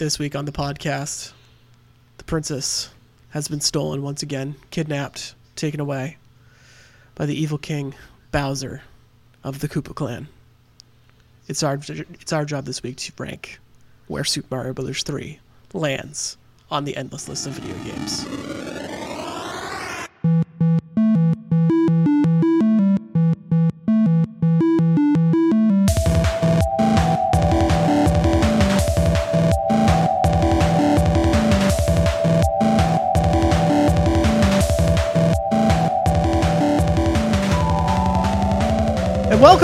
this week on the podcast. The princess has been stolen once again, kidnapped, taken away by the evil king Bowser of the Koopa clan. It's our it's our job this week to rank where Super Mario Bros. 3 lands on the endless list of video games.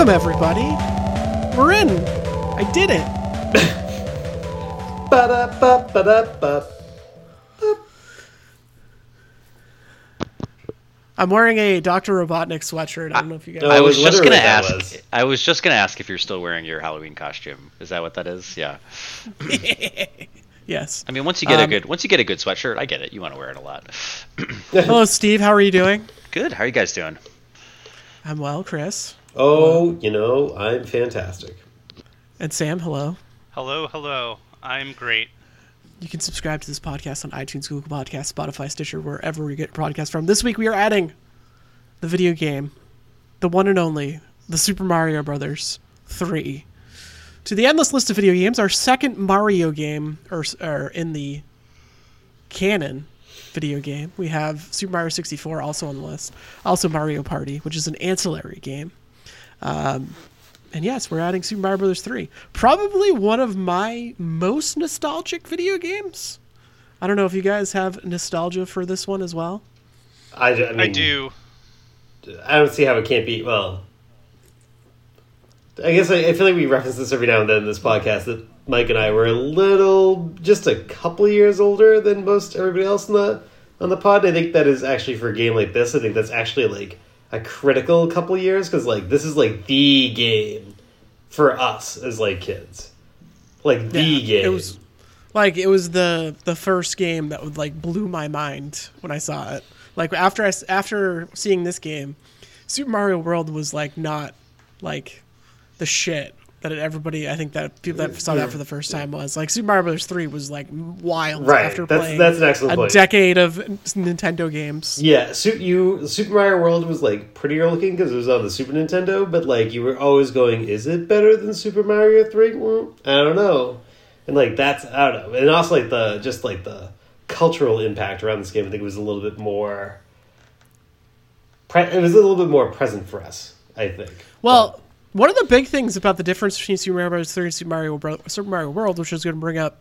Welcome everybody. We're in. I did it. I'm wearing a Dr. Robotnik sweatshirt. I don't know if you guys. No. I was just gonna ask. was. I was just gonna ask if you're still wearing your Halloween costume. Is that what that is? Yeah. yes. I mean, once you get a Um, good, once you get a good sweatshirt, I get it. You want to wear it a lot. Hello, Steve. How are you doing? good. How are you guys doing? I'm well, Chris. Oh, you know, I'm fantastic. And Sam, hello. Hello, hello. I'm great. You can subscribe to this podcast on iTunes, Google Podcasts, Spotify, Stitcher, wherever we get podcasts from. This week we are adding the video game, the one and only, the Super Mario Brothers 3, to the endless list of video games. Our second Mario game, or, or in the canon video game, we have Super Mario 64 also on the list. Also Mario Party, which is an ancillary game. Um, and yes, we're adding Super Mario Brothers 3. Probably one of my most nostalgic video games. I don't know if you guys have nostalgia for this one as well. I, I, mean, I do. I don't see how it can't be. Well, I guess I, I feel like we reference this every now and then in this podcast that Mike and I were a little, just a couple years older than most everybody else on the on the pod. I think that is actually for a game like this. I think that's actually like a critical couple years because like this is like the game for us as like kids, like the Yeah, game. It was like it was the the first game that would like blew my mind when I saw it. Like after I after seeing this game, Super Mario World was like not like the shit that everybody I think that people that saw that for the first time was like Super Mario Brothers Three was like wild Right, after that's- playing that's an excellent a point. decade of Nintendo games. Yeah, su- you Super Mario World was like prettier looking because it was on the Super Nintendo, but like you were always going, is it better than Super Mario Three? Mm, I don't know, and like that's I don't know, and also like the just like the cultural impact around this game, I think was a little bit more. Pre- it was a little bit more present for us, I think. Well, one of the big things about the difference between Super Mario Bros. 3 and Super Mario, Bro- Super Mario World, which I was going to bring up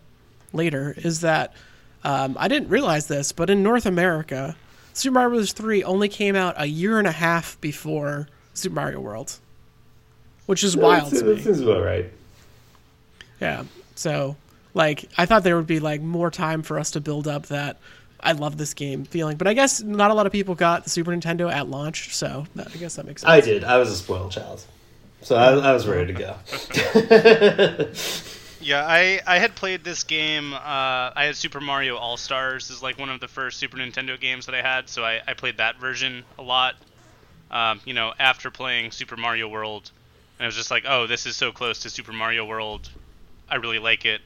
later, is that um, I didn't realize this, but in North America, Super Mario Bros. 3 only came out a year and a half before Super Mario World, which is wild That to seems, me. that seems about right. Yeah. So, like, I thought there would be like more time for us to build up that I love this game feeling, but I guess not a lot of people got the Super Nintendo at launch, so that, I guess that makes sense. I did. I was a spoiled child, so I, I was ready to go. Yeah, I, I had played this game. Uh, I had Super Mario All Stars is like one of the first Super Nintendo games that I had, so I, I played that version a lot. Um, you know, after playing Super Mario World, and I was just like, oh, this is so close to Super Mario World. I really like it.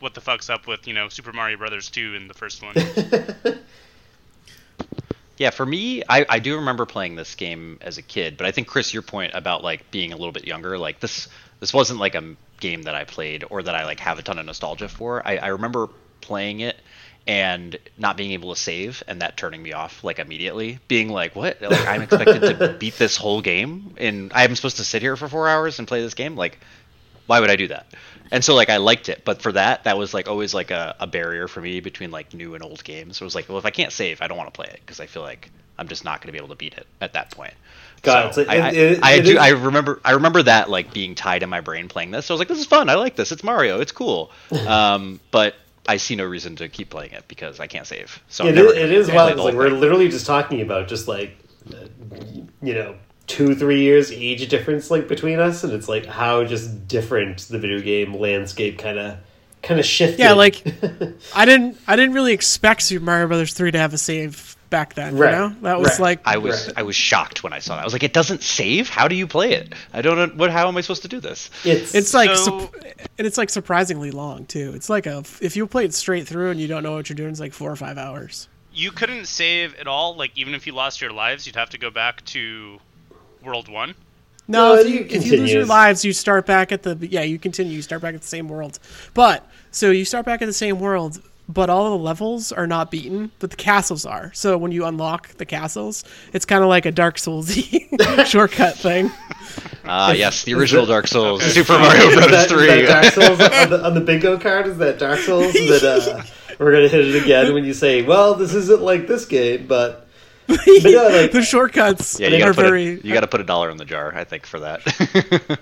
What the fuck's up with you know Super Mario Brothers 2 in the first one? Yeah, for me, I, I do remember playing this game as a kid, but I think Chris, your point about like being a little bit younger, like this this wasn't like a game that I played or that I like have a ton of nostalgia for. I, I remember playing it and not being able to save and that turning me off like immediately, being like, What? Like I'm expected to beat this whole game and I'm supposed to sit here for four hours and play this game? Like why would I do that? And so like I liked it, but for that, that was like always like a, a barrier for me between like new and old games. So it was like, well, if I can't save, I don't want to play it because I feel like I'm just not going to be able to beat it at that point. God, so I, I, it- it- I, it do, is- I remember I remember that like being tied in my brain playing this. So I was like, this is fun. I like this. It's Mario. It's cool. Um, but I see no reason to keep playing it because I can't save. So I'm is, never, it is wild. the 'cause, whole Like we're literally just talking about just like you know two three years age difference like between us, and it's like how just different the video game landscape kind of kind of shifted. Yeah, like I didn't I didn't really expect Super Mario Brothers 3 to have a save back then. Right, You know, that was right. like I was Right. I was shocked when I saw that. I was like, it doesn't save. How do you play it? I don't know. What? How am I supposed to do this? It's It's like, So- sup- and it's like surprisingly long too. It's like a if you play it straight through and you don't know what you're doing, it's like four or five hours. You couldn't save at all. Like even if you lost your lives, you'd have to go back to World One. No, No, if you you, if you lose your lives, you start back at the yeah. You continue. You start back at the same world, but so you start back at the same world, but all the levels are not beaten, but the castles are. So when you unlock the castles, it's kind of like a Dark Soulsy shortcut thing. Ah, yes, the original Dark Souls, Super Mario Bros. Brothers that- is Three. that Dark Souls on the, on the bingo card? Is that Dark Souls? That uh, we're gonna hit it again when you say, "Well, this isn't like this game," but but no, like the shortcuts yeah, you are gotta put very. a, you gotta put a dollar in the jar. I think for that.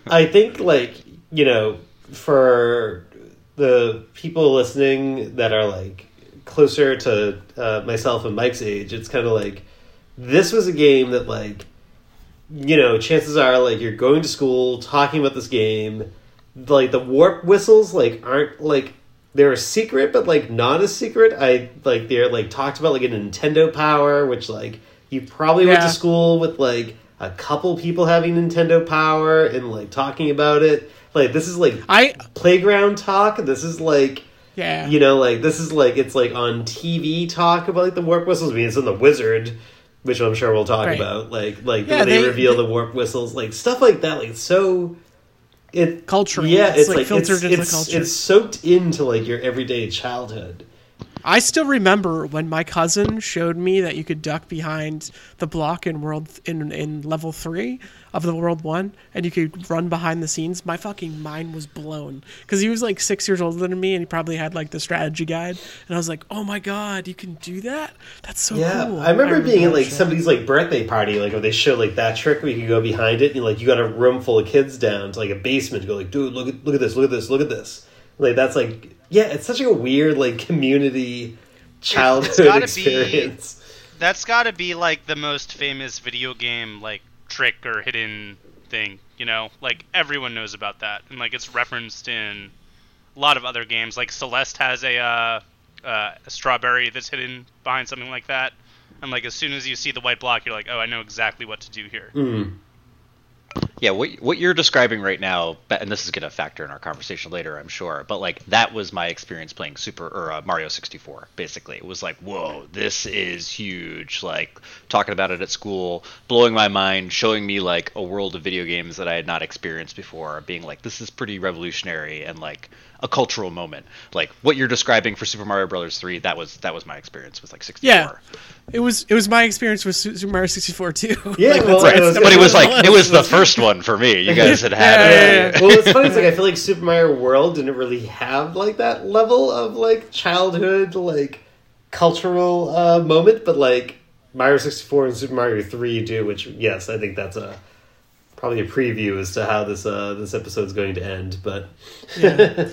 I think like you know for the people listening that are like closer to uh, myself and Mike's age, it's kind of like this was a game that like you know chances are like you're going to school talking about this game, like the warp whistles like aren't like they're a secret but like not a secret. I like they're like talked about like a Nintendo Power, which like you probably went to school with like a couple people having Nintendo Power and like talking about it. Like this is like I playground talk. This is like yeah. you know like this is like it's like on TV talk about like the warp whistles. I mean, it's in the Wizard, which I'm sure we'll talk Right. about. Like like Yeah, they, they- reveal the warp whistles, like stuff like that. Like so it Cultural. Yeah, It's, it's, like, filtered it's, into the it's, culture. It's soaked into like your everyday childhood. I still remember when my cousin showed me that you could duck behind the block in world in in level three of the world one, and you could run behind the scenes. My fucking mind was blown because he was like six years older than me, and he probably had like the strategy guide, and I was like, "Oh my god, you can do that! That's so cool. Yeah, cool!" I remember being at like shit. somebody's like birthday party, like where they show like that trick where you could go behind it and like you got a room full of kids down to like a basement. to Go like, dude, look at look at this, look at this, look at this. Like that's like yeah, it's such a weird like community childhood gotta be- experience. That's got to be like the most famous video game like trick or hidden thing, you know? Like everyone knows about that, and like it's referenced in a lot of other games. Like Celeste has a uh, uh, a strawberry that's hidden behind something like that, and like as soon as you see the white block, you're like, oh, I know exactly what to do here. Mm. Yeah, what what you're describing right now, and this is going to factor in our conversation later, I'm sure. But like that was my experience playing Super or uh, Mario 64. Basically, it was like, whoa, this is huge. Like talking about it at school, blowing my mind, showing me like a world of video games that I had not experienced before, being like, this is pretty revolutionary and like a cultural moment. Like what you're describing for Super Mario Brothers 3, that was that was my experience with like 64. Yeah. It was it was my experience with Super Mario 64 too. Yeah, Like, well, that's why it was- But it was like it was the first one for me. You guys had had. Yeah, uh, yeah, yeah. well, it's funny. It's like I feel like Super Mario World didn't really have like that level of like childhood like cultural uh, moment, but like Mario sixty four and Super Mario three do. Which yes, I think that's a probably a preview as to how this uh, this episode's going to end. But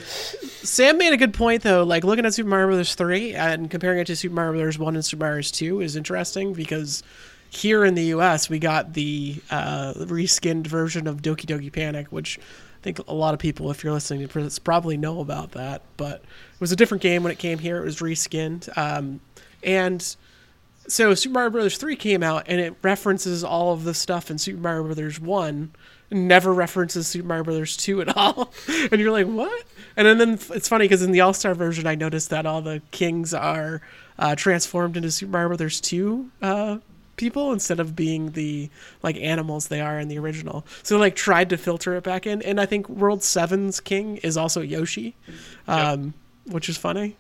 Sam made a good point though. Like looking at Super Mario Brothers three and comparing it to Super Mario Brothers one and Super Mario Brothers two is interesting because here in the U.S. we got the uh, reskinned version of Doki Doki Panic, which I think a lot of people, if you're listening to this, probably know about that. But it was a different game when it came here. It was reskinned, um, and so Super Mario Brothers 3 came out and it references all of the stuff in Super Mario Brothers 1 never references Super Mario Brothers 2 at all. and you're like, "What?" And then, then it's funny cuz in the All-Star version I noticed that all the kings are uh, transformed into Super Mario Brothers 2 uh, people instead of being the like animals they are in the original. So like tried to filter it back in and I think World 7's king is also Yoshi. Um, which is funny.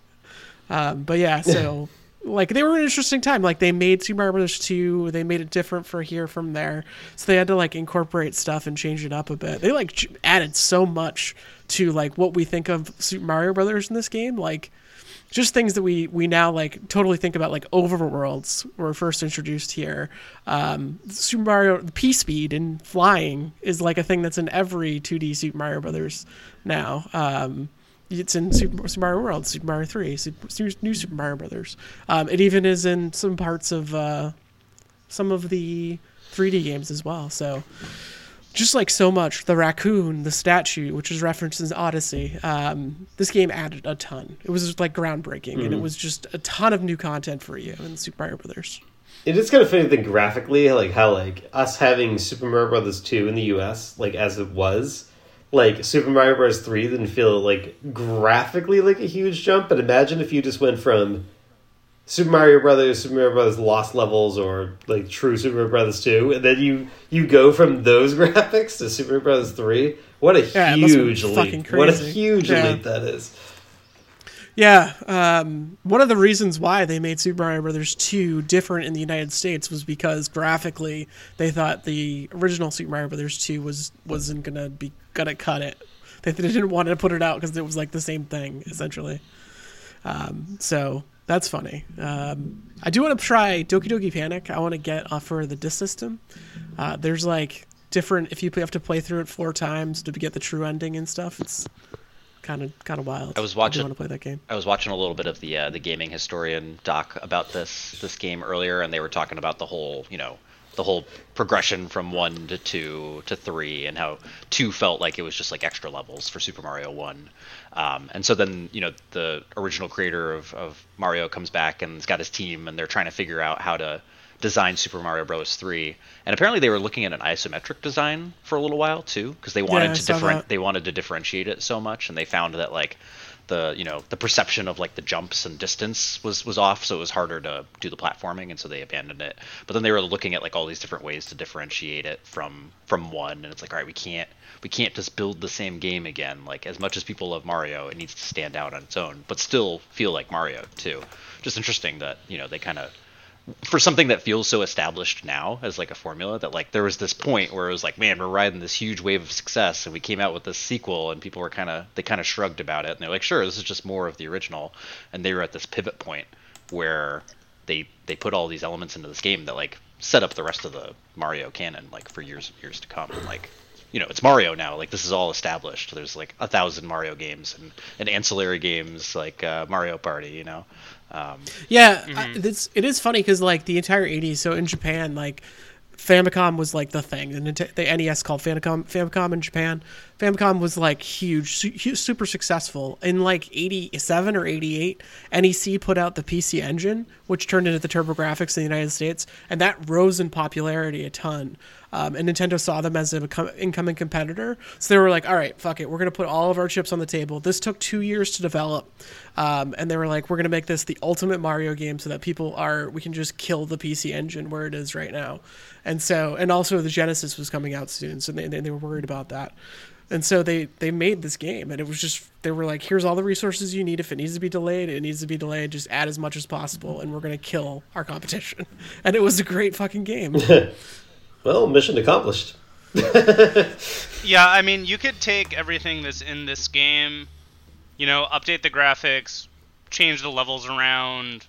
Um, but yeah, so like they were an interesting time. Like they made Super Mario Brothers 2, they made it different for here from there. So they had to like incorporate stuff and change it up a bit. They like added so much to like what we think of Super Mario Brothers in this game, like just things that we we now like totally think about like overworlds were first introduced here. Um, Super Mario the P speed and flying is like a thing that's in every 2D Super Mario Brothers now. Um, it's in Super, Super Mario World, Super Mario Three, Super, New Super Mario Brothers. Um, it even is in some parts of uh, some of the 3D games as well. So just like so much, the raccoon, the statue, which is referenced in Odyssey, um, this game added a ton. It was like groundbreaking, and it was just a ton of new content for you in Super Mario Brothers. It is kind of funny to think graphically, like how like us having Super Mario Brothers two in the U.S. like as it was, like Super Mario Bros. three didn't feel like graphically like a huge jump. But imagine if you just went from Super Mario Brothers, Super Mario Brothers Lost Levels, or like True Super Mario Brothers two, and then you you go from those graphics to Super Mario Brothers three. What a Yeah, it must have been huge leap! What a huge Yeah. leap that is. Yeah, um, one of the reasons why they made Super Mario Brothers 2 different in the United States was because graphically they thought the original Super Mario Brothers 2 was wasn't gonna be gonna cut it. They didn't want to put it out because it was like the same thing essentially. Um, so that's funny. Um, I do want to try Doki Doki Panic. I want to get off for the disc system. Uh, there's like different if you have to play through it four times to get the true ending and stuff. It's kind of kind of wild. I was watching- I want to play that game. I was watching a little bit of the uh, the gaming historian doc about this this game earlier, and they were talking about the whole you know the whole progression from one to two to three, and how two felt like it was just like extra levels for Super Mario One. Um, and so then you know the original creator of, of Mario comes back and has got his team, and they're trying to figure out how to design Super Mario Bros. Three. And apparently they were looking at an isometric design for a little while too, because they wanted I to different they wanted to differentiate it so much, and they found that like the you know the perception of like the jumps and distance was was off, so it was harder to do the platforming, and so they abandoned it. But then they were looking at like all these different ways to differentiate it from from one, and it's like all right, we can't we can't just build the same game again. Like as much as people love Mario, it needs to stand out on its own, but still feel like Mario too. Just interesting that you know they kind of for something that feels so established now as like a formula that like there was this point where it was like man we're riding this huge wave of success and we came out with this sequel and people were kind of they kind of shrugged about it and they're like sure this is just more of the original. And they were at this pivot point where they they put all these elements into this game that like set up the rest of the Mario canon like for years and years to come. And like you know it's Mario now. Like this is all established. There's like a thousand Mario games and, and ancillary games like uh, Mario Party you know um, Yeah, I, it's it is funny because like the entire '80s. So in Japan, like Famicom was like the thing. The, the NES called Famicom. Famicom in Japan. Famicom was like huge, su- hu- super successful. In like '87 or '88, NEC put out the PC Engine, which turned into the TurboGrafx in the United States, and that rose in popularity a ton. Um, and Nintendo saw them as an incoming competitor, so they were like, "All right, fuck it, we're gonna put all of our chips on the table." This took two years to develop, um, and they were like, "We're gonna make this the ultimate Mario game, so that people are we can just kill the PC Engine where it is right now." And so, and also the Genesis was coming out soon, so they they, were worried about that. And so they they made this game, and it was just they were like, "Here's all the resources you need. If it needs to be delayed, it needs to be delayed. Just add as much as possible, and we're gonna kill our competition." And it was a great fucking game. Well, mission accomplished. Yeah, I mean, you could take everything that's in this game, you know, update the graphics, change the levels around,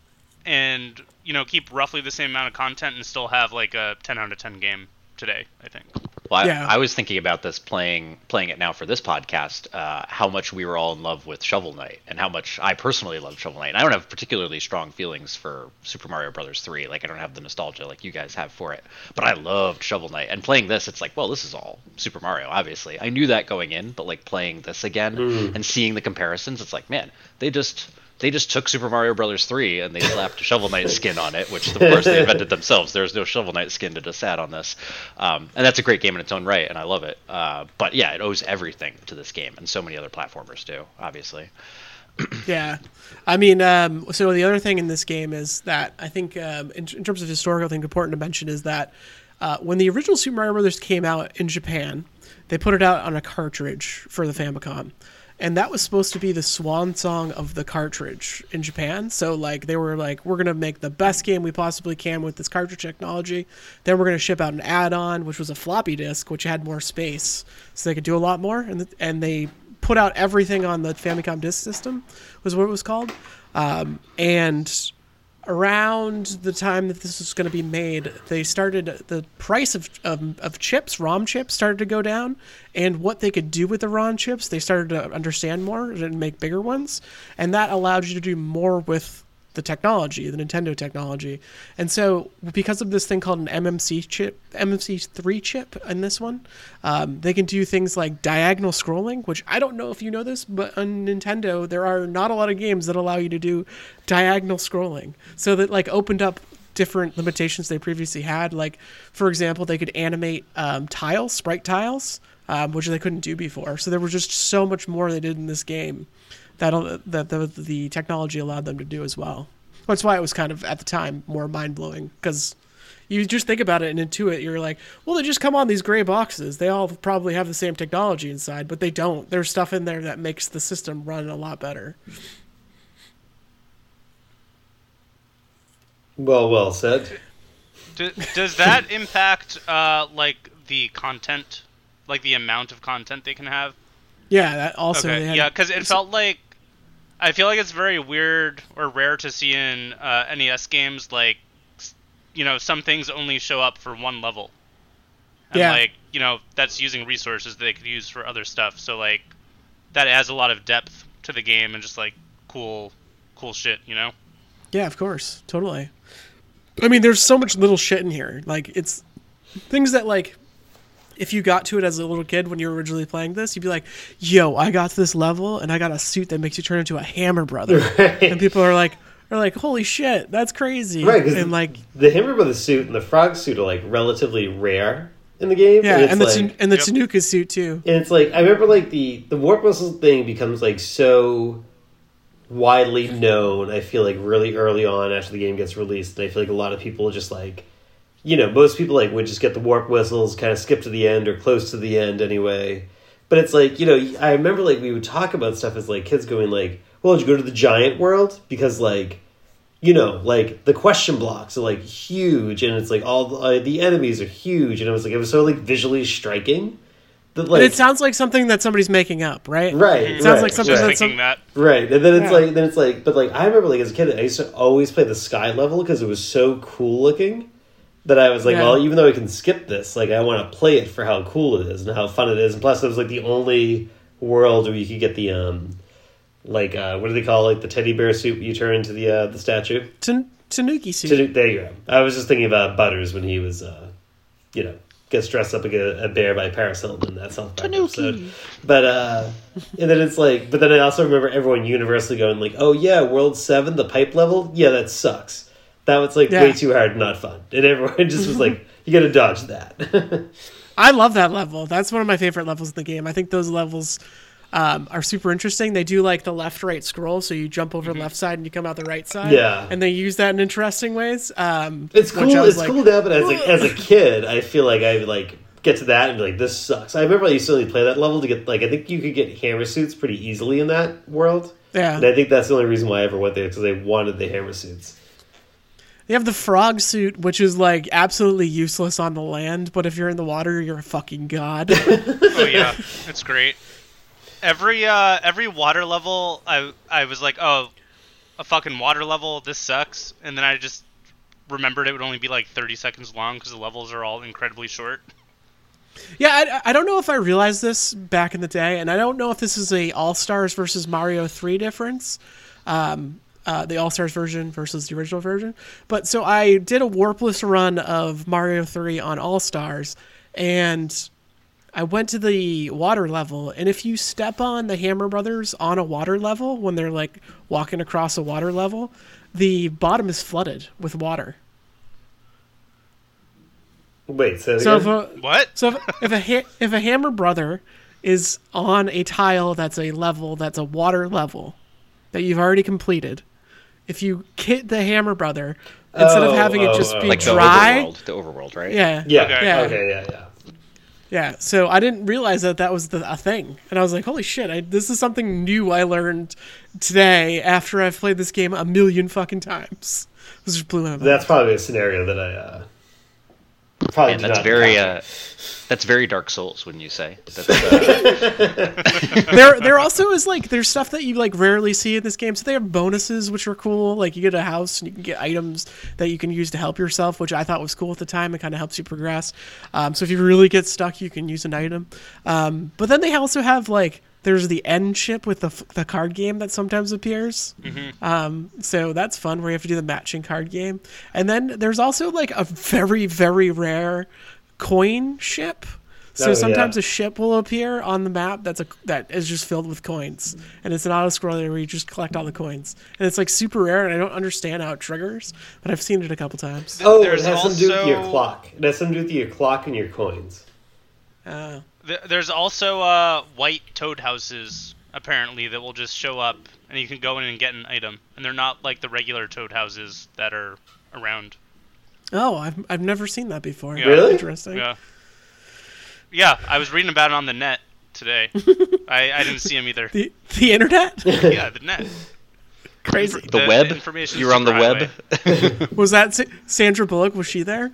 and you know, keep roughly the same amount of content and still have like a 10 out of 10 game today. I think. Well, I, Yeah. I was thinking about this playing playing it now for this podcast. Uh, how much we were all in love with Shovel Knight, and how much I personally love Shovel Knight. And I don't have particularly strong feelings for Super Mario Brothers three. Like I don't have the nostalgia like you guys have for it. But I loved Shovel Knight, and playing this, it's like, well, this is all Super Mario. Obviously, I knew that going in, but like playing this again and seeing the comparisons, it's like, man, they just they just took Super Mario Brothers 3 and they slapped a Shovel Knight skin on it, which of course they invented themselves. There's no Shovel Knight skin to just add on this, um, and that's a great game in its own right, and I love it. Uh, but yeah, it owes everything to this game, and so many other platformers do, obviously. Yeah, I mean, um, so the other thing in this game is that I think, um, in, in terms of historical thing, important to mention is that uh, when the original Super Mario Brothers came out in Japan, they put it out on a cartridge for the Famicom, and that was supposed to be the swan song of the cartridge in Japan. So like they were like, we're gonna make the best game we possibly can with this cartridge technology. Then we're gonna ship out an add-on, which was a floppy disk, which had more space, so they could do a lot more. And th- and they put out everything on the Famicom disk system, was what it was called. Um, and around the time that this was going to be made, they started the price of, of of chips, ROM chips, started to go down, and what they could do with the ROM chips, they started to understand more and make bigger ones, and that allowed you to do more with the technology, the Nintendo technology. And so, because of this thing called an MMC chip, MMC3 chip in this one, um, they can do things like diagonal scrolling, which I don't know if you know this, but on Nintendo, there are not a lot of games that allow you to do diagonal scrolling. So that, like, opened up different limitations they previously had. Like, for example, they could animate um, tiles, sprite tiles, um, which they couldn't do before. So there was just so much more they did in this game that that the, the technology allowed them to do as well. That's why it was kind of at the time more mind blowing because you just think about it and intuit you're like well they just come on these gray boxes they all probably have the same technology inside but they don't there's stuff in there that makes the system run a lot better Well, well said. Do, does that impact uh, like the content, like the amount of content they can have? Yeah, that also. Okay. Had, yeah, because it felt like I feel like it's very weird or rare to see in uh, NES games like you know some things only show up for one level. And yeah. like you know that's using resources they could use for other stuff. So like that adds a lot of depth to the game and just like cool, cool shit. You know. Yeah, of course, totally. I mean, there's so much little shit in here. Like it's things that like if you got to it as a little kid when you were originally playing this, you'd be like, "Yo, I got to this level and I got a suit that makes you turn into a Hammer Brother," Right. and people are like, "Are like, holy shit, that's crazy!" Right, 'cause and like, The Hammer Brother suit and the Frog suit are like relatively rare in the game. yeah, it's and the like, Tan- and the Yep. Tanuki suit too. and it's like I remember like the the warp whistle thing becomes like so widely known. I feel like really early on after the game gets released, and I feel like a lot of people just like you know most people like would just get the warp whistles, kind of skip to the end or close to the end anyway. But it's like you know I remember like we would talk about stuff as like kids going like, well, did you go to the giant world because like you know, like the question blocks are like huge, and it's like all the, uh, the enemies are huge, and it was like it was so like visually striking that like But it sounds like something that somebody's making up, right? right, It sounds right, like something Just right, that's thinking that. right, and then it's Yeah. like then it's like, but like I remember like as a kid, I used to always play the sky level because it was so cool looking that I was like, Yeah. well, even though I can skip this, like I want to play it for how cool it is and how fun it is, and plus it was like the only world where you could get the um like uh what do they call it? like the teddy bear suit you turn into the uh the statue. Tan- Tanuki suit. There you go. I was just thinking about Butters when he was, uh, you know, gets dressed up like a, a bear by Paris Hilton in that South Park episode. But uh, and then it's like, but then I also remember everyone universally going like, "Oh yeah, World Seven, the pipe level, yeah, that sucks. That was like Yeah. way too hard, not fun." And everyone just was like, "You got to dodge that." I love that level. That's one of my favorite levels in the game. I think those levels um, are super interesting. They do like the left right scroll, so you jump over the left side and you come out the right side. Yeah. and they use that in interesting ways. Um, It's cool. I It's like, cool now, but as a, as a kid, I feel like I like get to that and be like, "This sucks." I remember I used to only play that level to get like I think you could get hammer suits pretty easily in that world. Yeah, And I think that's the only reason why I ever went there because they wanted the hammer suits. They have the frog suit, which is like absolutely useless on the land, but if you're in the water, you're a fucking god. Oh yeah, it's great. Every uh every water level, I I was like, oh, a fucking water level. This sucks. And then I just remembered it would only be like 30 seconds long because the levels are all incredibly short. Yeah, I, I don't know if I realized this back in the day, and I don't know if this is a All Stars versus Mario Three difference, um, uh, the All Stars version versus the original version. But so I did a warpless run of Mario Three on All Stars, and I went to the water level, and if you step on the Hammer Brothers on a water level when they're like walking across a water level, the bottom is flooded with water. Wait, say that So if a, What? So if, if a ha- if a hammer brother is on a tile that's a level that's a water level that you've already completed, if you hit the hammer brother instead Oh, of having oh, it just oh. be Like the overworld, the overworld, right? yeah, yeah, Okay. Yeah. okay, yeah, yeah. yeah. So I didn't realize that that was the, a thing, and I was like, "Holy shit! I, this is something new I learned today after I've played this game a million fucking times." This just blew my mind. That's probably a scenario that I uh, probably And that's not very uh, that's very Dark Souls, wouldn't you say? Uh, there there also is like there's stuff that you like rarely see in this game. So they have bonuses which are cool. Like you get a house and you can get items that you can use to help yourself, which I thought was cool at the time. It kind of helps you progress. Um, so if you really get stuck, you can use an item. Um, but then they also have like there's the end chip with the the card game that sometimes appears. Um, so that's fun where you have to do the matching card game. And then there's also like a very very rare coin ship So Oh, sometimes yeah. a ship will appear on the map that's a that is just filled with coins, and it's an auto scroller where you just collect all the coins, and it's like super rare, and I don't understand how it triggers, but I've seen it a couple times. Oh, There's it has something to do with your clock. It has something to do with your clock and your coins. Uh, Th- There's also uh, white toad houses apparently that will just show up and you can go in and get an item, and they're not like the regular toad houses that are around. oh, I've I've never seen that before. Yeah. Really? Interesting. Yeah. Yeah, I was reading about it on the net today. I, I didn't see them either. The the internet, Yeah, the net. crazy. The, The web. information's You were on the super web. Was that Sa- Sandra Bullock? Was she there?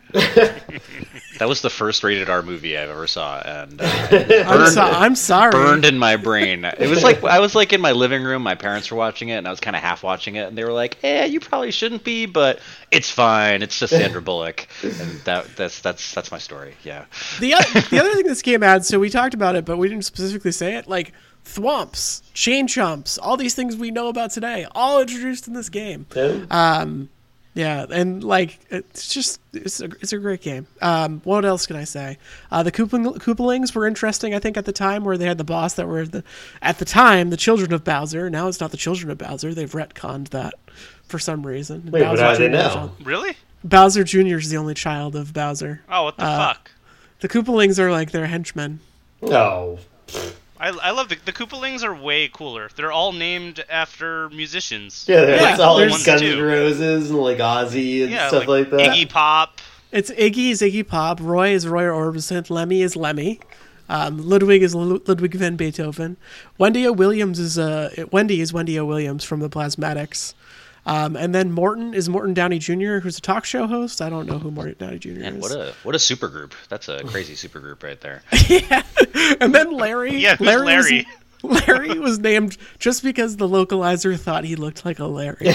That was the first rated R movie I ever saw, and uh, I'm, so, I'm sorry. burned in my brain. It was like I was like in my living room. My parents were watching it, and I was kind of half watching it, and they were like, "Eh, you probably shouldn't be, but it's fine. It's just Sandra Bullock." And that that's that's that's my story. Yeah. The other, the other thing this game adds, so we talked about it, but we didn't specifically say it, like thwomps, chain chomps, all these things we know about today, all introduced in this game. Yeah. Yeah, and like it's just it's a, it's a great game. Um, what else can I say? Uh, the Koopa, Koopalings were interesting, I think, at the time where they had the boss that were the at the time the children of Bowser. Now it's not the children of Bowser. They've retconned that for some reason. Wait, but are they Jr. now? Really? Bowser Jr. is the only child of Bowser. Oh, what the Uh, fuck? The Koopalings are like their henchmen. Oh, I, I love the the Koopalings are way cooler. They're all named after musicians. yeah, there's Yeah, all like there's Guns. N' Roses and like Ozzy and Yeah, stuff like, that. Iggy Pop. It's Iggy is Iggy Pop, Roy is Roy Orbison, Lemmy is Lemmy, um, Ludwig is Lu- Ludwig van Beethoven, Wendy O. Williams is uh, Wendy is Wendy O. Williams from the Plasmatics, um, and then Morton is Morton Downey Jr., who's a talk show host. I don't know who Morton Downey Jr. Man, is. what a what a super group. That's a crazy super group right there. yeah. and then Larry. Yeah, who's Larry? Larry? Was, Larry was named just because the localizer thought he looked like a Larry.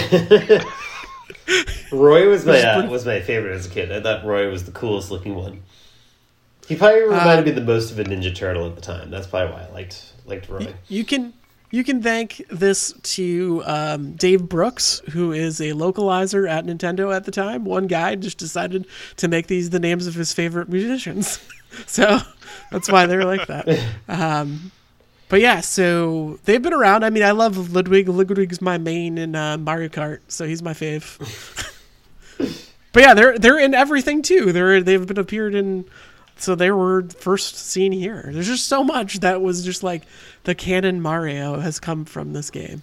Roy was my uh, was my favorite as a kid. I thought Roy was the coolest looking one. He probably reminded me the most of a Ninja Turtle at the time. That's probably why I liked liked Roy. You can you can thank this to um, Dave Brooks, who is a localizer at Nintendo at the time. One guy just decided to make these the names of his favorite musicians, so that's why they're like that. Um, but yeah, so they've been around. I mean, I love Ludwig. Ludwig's my main in uh, Mario Kart, so he's my fave. but yeah, they're they're in everything too. They're they've been appeared in. So they were first seen here. There's just so much that was just like the canon Mario has come from this game.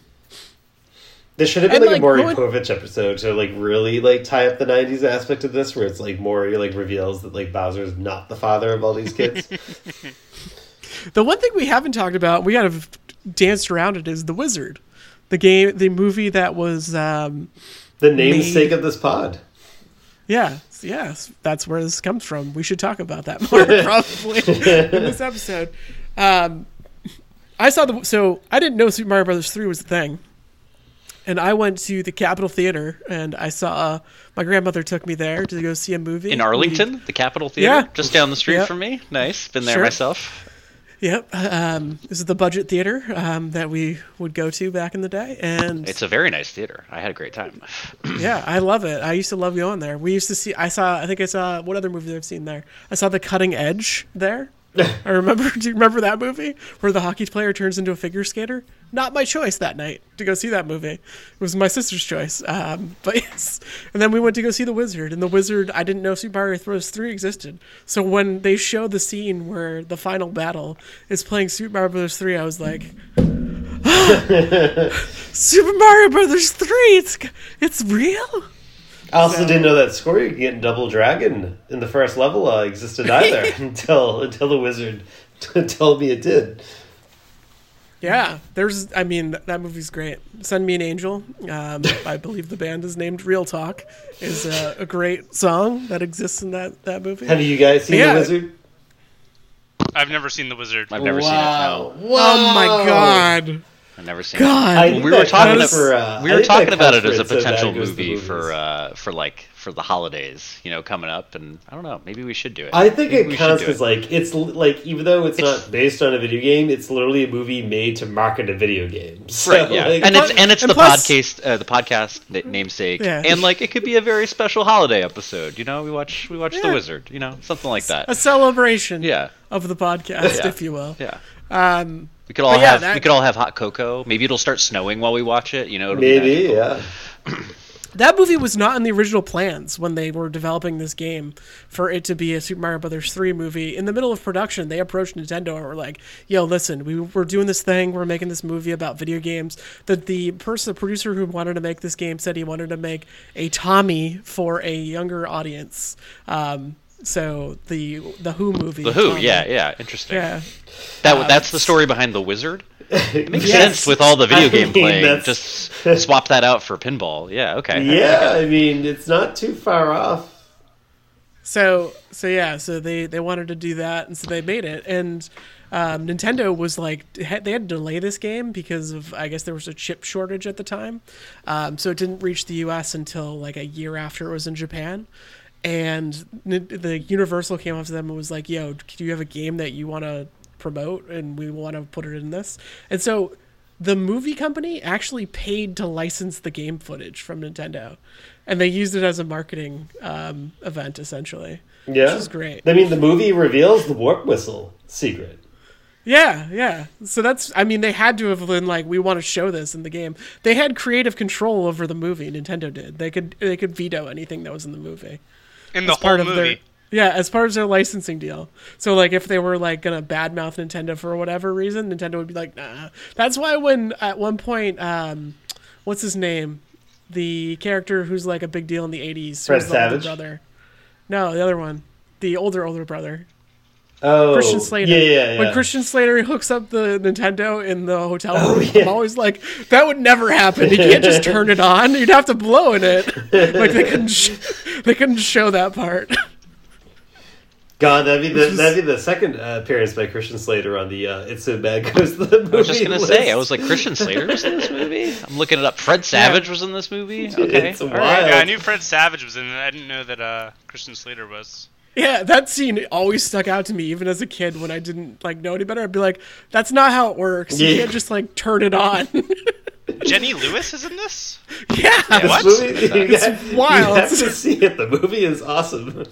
There should have been And, like, like, a Maury going- Povich episode to like really like tie up the '90s aspect of this, where it's like Maury like reveals that like Bowser's not the father of all these kids. The one thing we haven't talked about, we kind of danced around it, is the Wizard, the game, the movie that was, um, the namesake Made- of this pod. yeah, yes, that's where this comes from. We should talk about that more probably in this episode. Um, I saw the so I didn't know Super Mario Brothers three was the thing, and I went to the Capitol Theater and I saw uh, my grandmother took me there to go see a movie In Arlington, the Capitol Theater, Yeah. just down the street Yep. from me. Nice. Been there Sure. myself. Yep. Um, this is the budget theater um, that we would go to back in the day, and It's a very nice theater. I had a great time. yeah, I love it. I used to love going there. We used to see. I saw. I think I saw. What other movies I've seen there? I saw The Cutting Edge there. I remember. Do you remember that movie where the hockey player turns into a figure skater? Not my choice that night to go see that movie. It was my sister's choice. Um, but yes, and then we went to go see The Wizard. And The Wizard, I didn't know Super Mario Bros. Three existed. So when they show the scene where the final battle is playing Super Mario Bros. Three, I was like. Super Mario Brothers three. It's it's real. I also So- didn't know that score you could get in Double Dragon in the first level uh, existed either until until the wizard told me it did. Yeah, there's. I mean, th- that movie's great. Send Me an Angel. Um, I believe the band is named Real Talk. Is a, a great song that exists in that that movie. Have you guys seen Yeah. the wizard? I've never seen The Wizard. I've never seen it. No. Wow. Oh my god! I've never seen God. it. I Well, we were talking about, for, uh, we were talking about it as a It's So potential movie for uh, for like for the holidays, you know, coming up, and I don't know, maybe we should do it. I think Maybe it counts do because like it's like even though it's, It's- not based on a video game, it's literally a movie made to market a video game. So, Right, yeah, like- and it's and it's and the plus- podcast, uh, the podcast namesake, Yeah. and like it could be a very special holiday episode. You know, we watch we watch The Wizard, you know, something like that. a celebration Yeah, of the podcast, Yeah. if you will. yeah. Um, We could all yeah, have that- we could all have hot cocoa. Maybe it'll start snowing while we watch it. You know, it'll maybe magical. yeah. that movie was not in the original plans when they were developing this game for it to be a Super Mario Brothers 3 movie. In the middle of production, they approached Nintendo and were like, "Yo, listen, we we're doing this thing. We're making this movie about video games." That the person, the producer who wanted to make this game, said he wanted to make a Tommy for a younger audience. Um, so the the Who movie, The Who, Tommy. yeah, yeah, interesting. yeah. That that's the story behind the Wizard. It makes Yes. sense with all the video I game mean, playing. that's- Just swap that out for pinball. Yeah, okay. Yeah, I mean it's not too far off. So so yeah, so they they wanted to do that, and so they made it. And um, Nintendo was like they had to delay this game because of I guess there was a chip shortage at the time, um, so it didn't reach the U.S. until like a year after it was in Japan. And the Universal came up to them and was like, "Yo, do you have a game that you want to promote, and we want to put it in this?" And so the movie company actually paid to license the game footage from Nintendo, and they used it as a marketing um, event essentially. Yeah, Which is great. I mean, the movie reveals the warp whistle secret. Yeah, yeah. So that's I mean they had to have been like we want to show this in the game. They had creative control over the movie. Nintendo did. They could they could veto anything that was in the movie. In the As whole part of movie. their yeah, as part of their licensing deal. So like if they were like gonna badmouth Nintendo for whatever reason, Nintendo would be like, nah. That's why when at one point, um, what's his name, the character who's like a big deal in the '80s, Fred who's the older Savage? brother. No, the other one, the older older brother. Oh, Christian Slater. Yeah, yeah, yeah. When Christian Slater hooks up the Nintendo in the hotel room, Oh, yeah. I'm always like, that would never happen. You can't just turn it on. You'd have to blow in it. Like they couldn't, sh- they couldn't show that part. God, that'd be the that'd be the second uh, appearance by Christian Slater on the uh, "It's So Bad Goes the Movie." I was just gonna list. say, I was like, Christian Slater was in this movie. I'm looking it up. Fred Savage was in this movie. Okay, It's wild. right. Yeah, I knew Fred Savage was in it. I didn't know that uh, Christian Slater was. Yeah, that scene always stuck out to me, even as a kid when I didn't like know any better. I'd be like, that's not how it works. You Yeah. can't just like turn it on. Jenny Lewis is in this. yeah. This What? movie, It's have, wild. you have to see it. The movie is awesome.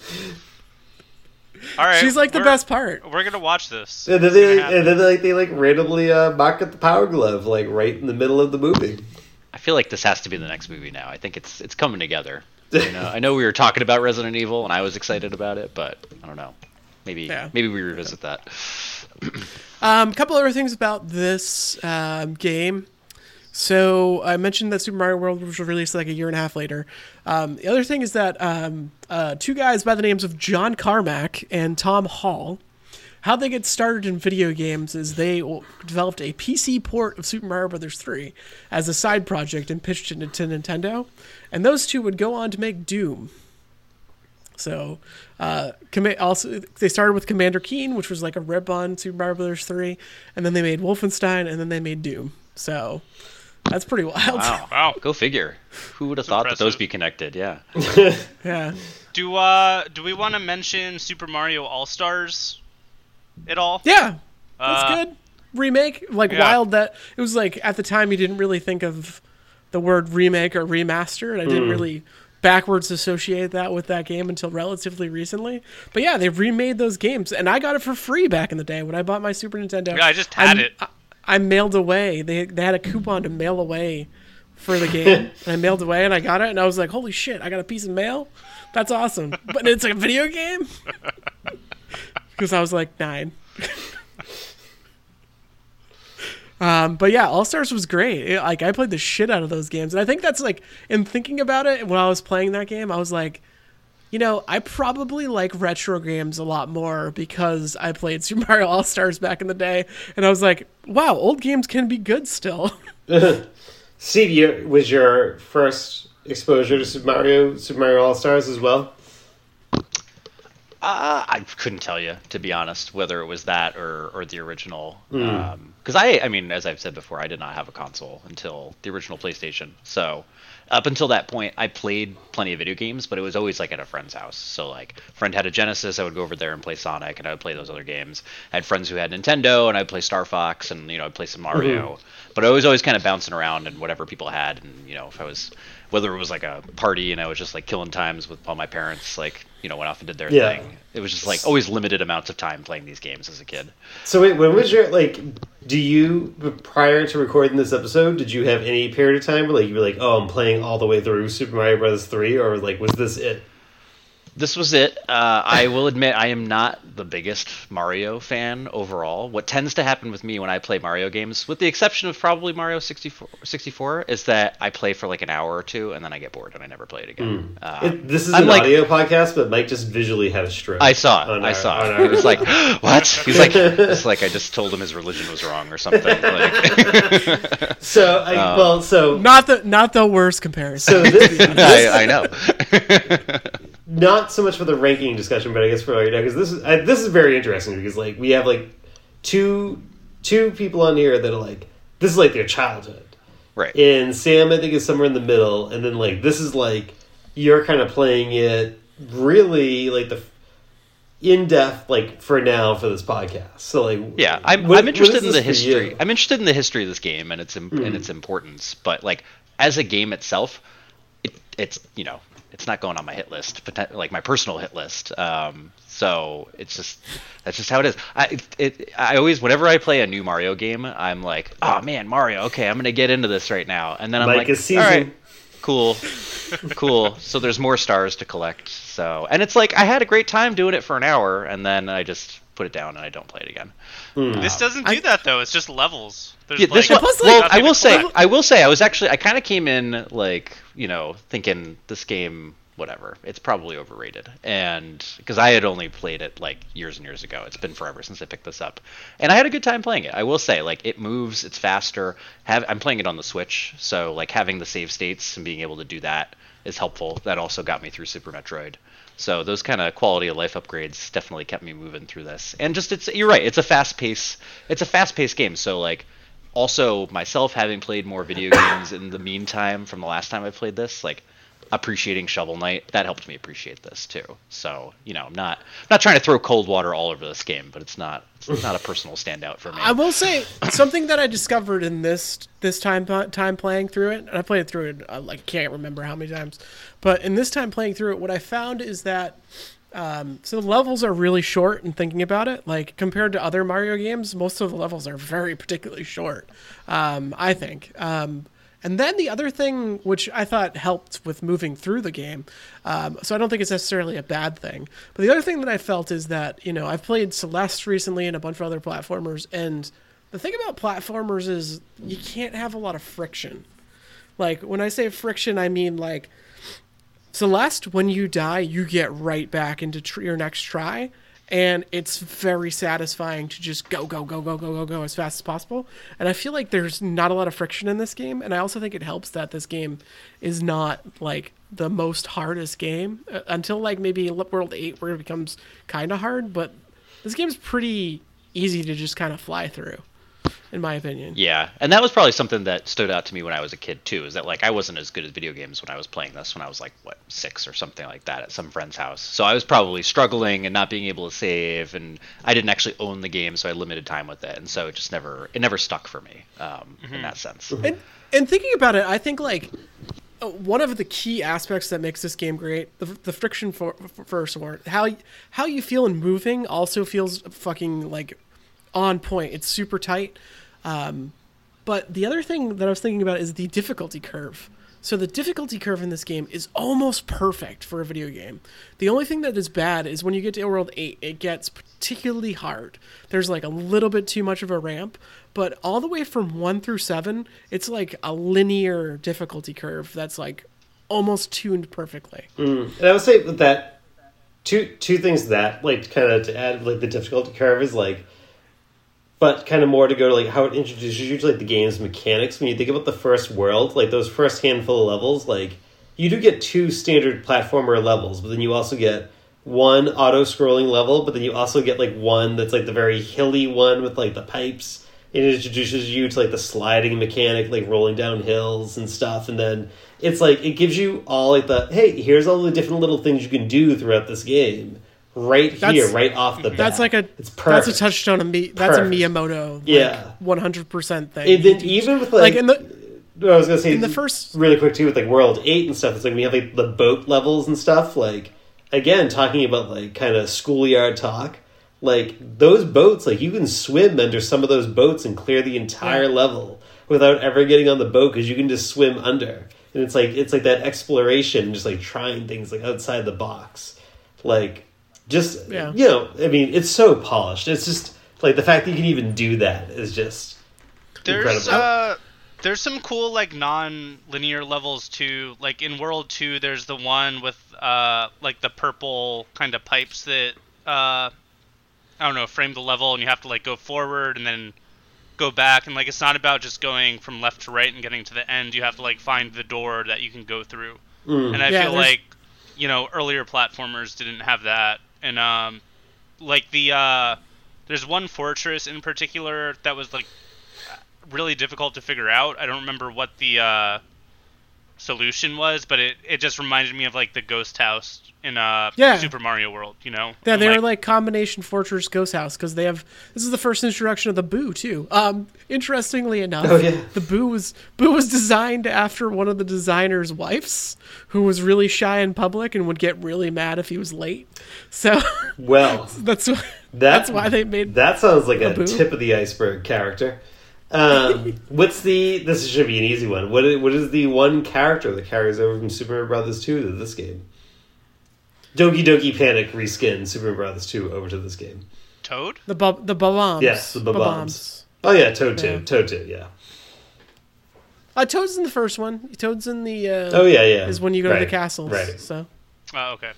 All right, She's like the best part. We're gonna watch this. And then they gonna and then like they like randomly uh, market the Power Glove like right in the middle of the movie. I feel like this has to be the next movie now. I think it's it's coming together. You know, I know we were talking about Resident Evil and I was excited about it, but I don't know. Maybe Yeah. maybe we revisit that. Um, a couple other things about this um, game. So I mentioned that Super Mario World was released like a year and a half later. Um, the other thing is that um, uh, two guys by the names of John Carmack and Tom Hall, how they get started in video games is they developed a PC port of Super Mario Brothers 3 as a side project and pitched it to Nintendo, and those two would go on to make Doom. So, uh, also they started with Commander Keen, which was like a rip on Super Mario Brothers 3, and then they made Wolfenstein, and then they made Doom. So, that's pretty wild. Wow. Wow. Go figure. Who would have thought that those impressive. be connected? Yeah. Yeah. Do uh do we want to mention Super Mario All Stars at all? Yeah. That's Uh, good. Remake, like yeah. wild that it was like at the time you didn't really think of the word remake or remaster, and I didn't really backwards associate that with that game until relatively recently. But yeah, they've remade those games, and I got it for free back in the day when I bought my Super Nintendo. Yeah, I just had I'm- it. I, I mailed away. They they had a coupon to mail away for the game, and I mailed away, and I got it, and I was like, "Holy shit! I got a piece of mail. That's awesome!" But it's a video game because I was like nine. Um, but yeah, All Stars was great. It- like I played the shit out of those games, and I think that's like in thinking about it when I was playing that game, I was like, you know, I probably like retro games a lot more because I played Super Mario All Stars back in the day, and I was like, wow, old games can be good still. Steve, was your first exposure to Super Mario, Super Mario All Stars as well? Uh, I couldn't tell you, to be honest, whether it was that or, or the original. Hmm. Um, because I, I mean, as I've said before, I did not have a console until the original PlayStation. So up until that point, I played plenty of video games, but it was always like at a friend's house. So like, friend had a Genesis, I would go over there and play Sonic, and I would play those other games. I had friends who had Nintendo, and I'd play Star Fox, and you know, I'd play some Mario. Mm-hmm. But I was always kind of bouncing around and whatever people had, and you know, if I was whether it was like a party and I was just like killing times with all my parents, like you know, went off and did their Yeah. thing. It was just like always limited amounts of time playing these games as a kid. So wait, when was your like? Do you prior to recording this episode, did you have any period of time where like you were like, oh, I'm playing all the way through Super Mario Brothers three, or like was this it? This was it. Uh, I will admit I am not the biggest Mario fan overall. What tends to happen with me when I play Mario games, with the exception of probably Mario 64, 64 is that I play for like an hour or two and then I get bored and I never play it again. Uh, it this is I'm an like- audio podcast, but Mike just visually had a stroke. I saw it. I our- saw on it. He was like, "What?" He's like, "It's like I just told him his religion was wrong or something." Like, so I, Uh, well, so Not the not the worst comparison. so this, I, I know. Not so much for the ranking discussion, but I guess for right now because this is I, this is very interesting because like we have like two two people on here that are like this is like their childhood, right. and Sam I think is somewhere in the middle, and then like this is like you're kind of playing it really like the in depth like for now for this podcast. So like Yeah, I'm, what- I'm interested in the history. Hmm. I'm interested in the history of this game and its im- and its importance. But like as a game itself, it, it's you know it's not going on my hit list, like my personal hit list. Um, so it's just that's just how it is. I it, it I always whenever I play a new Mario game, I'm like, oh man, Mario. Okay, I'm gonna get into this right now, and then I'm like, is all seasoned. cool, cool. So there's more stars to collect. So and it's like I had a great time doing it for an hour, and then I just put it down and I don't play it again. Hmm. This doesn't do I- that though. It's just levels. There's Yeah, this like, one, well, I will say, collect. I will say, I was actually, I kind of came in like, you know, thinking this game, whatever, it's probably overrated, and because I had only played it like years and years ago, it's been forever since I picked this up, and I had a good time playing it. I will say, like, it moves, it's faster. Have I'm playing it on the Switch, so like having the save states and being able to do that is helpful. That also got me through Super Metroid. So those kind of quality of life upgrades definitely kept me moving through this. And just it's you're right, it's a fast pace it's a fast paced game. So like also myself having played more video games in the meantime from the last time I played this, like appreciating Shovel Knight, that helped me appreciate this too. So, you know, I'm not I'm not trying to throw cold water all over this game, but it's not it's not a personal standout for me. I will say something that I discovered in this this time time playing through it, and I played it through it I like can't remember how many times, but in this time playing through it, what I found is that um, so the levels are really short. And thinking about it, like compared to other Mario games, most of the levels are very particularly short. Um, I think. Um, and then the other thing, which I thought helped with moving through the game, um, so I don't think it's necessarily a bad thing. But the other thing that I felt is that you know I've played Celeste recently and a bunch of other platformers, and the thing about platformers is you can't have a lot of friction. Like when I say friction, I mean like Celeste. When you die, you get right back into tr- your next try, and it's very satisfying to just go go go go go go go as fast as possible. And I feel like there's not a lot of friction in this game, and I also think it helps that this game is not like the most hardest game uh, until like maybe World Eight, where it becomes kind of hard. But this game's pretty easy to just kind of fly through, in my opinion. Yeah, and that was probably something that stood out to me when I was a kid too. Is that like I wasn't as good at video games when I was playing this when I was like what six or something like that at some friend's house. So I was probably struggling and not being able to save, and I didn't actually own the game, so I had limited time with it, and so it just never it never stuck for me um, in that sense. And and thinking about it, I think like uh, one of the key aspects that makes this game great, the, the friction for, for first one, how how you feel in moving also feels fucking like on point. It's super tight. Um, but the other thing that I was thinking about is the difficulty curve. So the difficulty curve in this game is almost perfect for a video game. The only thing that is bad is when you get to World 8, it gets particularly hard. There's like a little bit too much of a ramp, but all the way from 1 through 7, it's like a linear difficulty curve that's like almost tuned perfectly. And I would say that two two things that like kind of to add like the difficulty curve is like, but kind of more to go to like how it introduces you to like the game's mechanics. When you think about the first world, like those first handful of levels, like you do get two standard platformer levels, but then you also get one auto scrolling level, but then you also get like one that's like the very hilly one with like the pipes. It introduces you to like the sliding mechanic, like rolling down hills and stuff, and then it's like it gives you all like the hey, here's all the different little things you can do throughout this game, right here, right off the bat. That's like a it's that's a touchstone of me. That's Perfect. a Miyamoto. Yeah. one hundred percent thing. And then even with like like, in the I was gonna say in the first- really quick too with like World Eight and stuff. It's like we have like the boat levels and stuff. Like again, talking about like kind of schoolyard talk. Like those boats, like you can swim under some of those boats and clear the entire Yeah. level without ever getting on the boat because you can just swim under. And it's like it's like that exploration, just like trying things like outside the box. Like just Yeah. you know, I mean, it's so polished. It's just like the fact that you can even do that is just There's Incredible. uh there's some cool like non-linear levels too. Like in World 2 there's the one with uh like the purple kind of pipes that uh I don't know, frame the level and you have to like go forward and then go back and like it's not about just going from left to right and getting to the end. You have to like find the door that you can go through. mm. And I Yeah, feel there's- like you know, earlier platformers didn't have that. And um like the uh there's one fortress in particular that was like really difficult to figure out. I don't remember what the uh, solution was, but it, it just reminded me of like the ghost house in uh, Yeah. Super Mario World. You know? Yeah, I'm they are like combination fortress ghost house because they have. This is the first introduction of the Boo too. Um, interestingly enough, Oh, yeah. the Boo was Boo was designed after one of the designer's wives, who was really shy in public and would get really mad if he was late. So well. that's why That, that's why they made. that sounds like a Boo. tip of the iceberg character. Um, what's the? This should be an easy one. What is, what is the one character that carries over from Super Mario Brothers two to this game? Doki Doki Panic reskin Super Mario Brothers two over to this game. Toad. The bu- the bombs. Yes, the bombs. Oh yeah, Toad two, Yeah. Toad two, yeah. Uh, Toad's in the first one. Toad's in the. Uh, Oh yeah, yeah. Is when you go to the castles. Right. So. Oh, okay.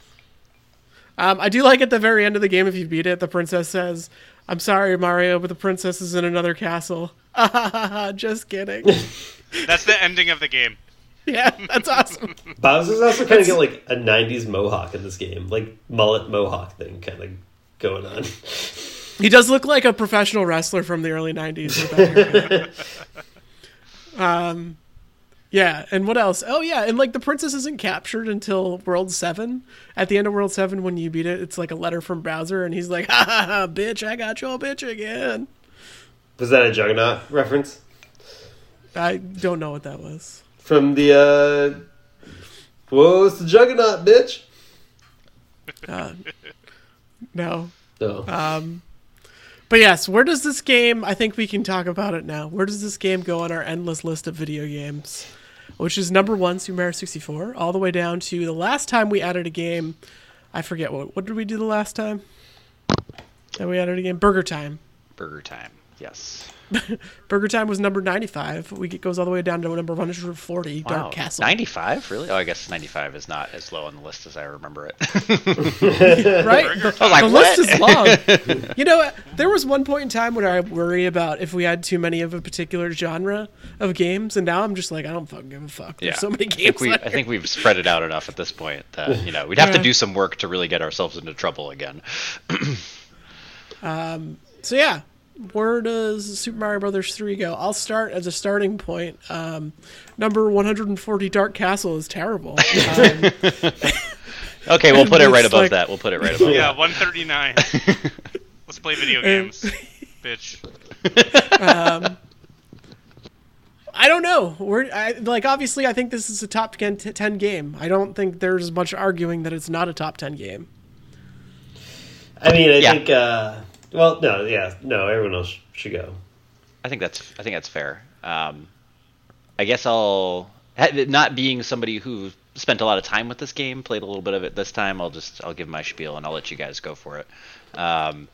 Um, I do like at the very end of the game, if you beat it, the princess says, "I'm sorry, Mario, but the princess is in another castle." Just kidding. That's the ending of the game. yeah, that's awesome. Bowser's also kind of got like a '90s mohawk in this game, like mullet mohawk thing, kind of going on. He does look like a professional wrestler from the early '90s. with that haircut. um, yeah, and what else? Oh yeah, and like the princess isn't captured until World Seven. At the end of World Seven, when you beat it, it's like a letter from Bowser, and he's like, "Ha ha ha, bitch! I got your bitch again." Was that a Juggernaut reference I don't know what that was. from the? uh Whoa, it's the Juggernaut, bitch. Uh, no. No. Um, but yes, where does this game? I think we can talk about it now. Where does this game go on our endless list of video games? Which is number one, Super Mario 64, all the way down to the last time we added a game. I forget what. What did we do the last time? That we added a game. Burger Time. Burger time. Yes. Burger Time was number 95. We it goes all the way down to number 140, Wow. Dark Castle. 95? Really? Oh, I guess 95 is not as low on the list as I remember it. right? The, like, the list is long. you know, there was one point in time when I worry about if we had too many of a particular genre of games, and now I'm just like, I don't fucking give a fuck. There's yeah. so many I think, games. we, I think we've spread it out enough at this point that, you know, we'd have Yeah. to do some work to really get ourselves into trouble again. um, So yeah, where does Super Mario Brothers three go? I'll start as a starting point. Um, number 140, Dark Castle is terrible. Um, Okay, we'll put it right above like- that. We'll put it right above Yeah, 139. Let's play video And- games, bitch. I don't know. We're I, like obviously, I think this is a top 10, 10 game. I don't think there's much arguing that it's not a top ten game. I mean, I Yeah. think. uh Well, no, yeah, no. Everyone else should go. I think that's I think that's fair. Um, I guess I'll not being somebody who spent a lot of time with this game, played a little bit of it this time. I'll just I'll give my spiel and I'll let you guys go for it. Um,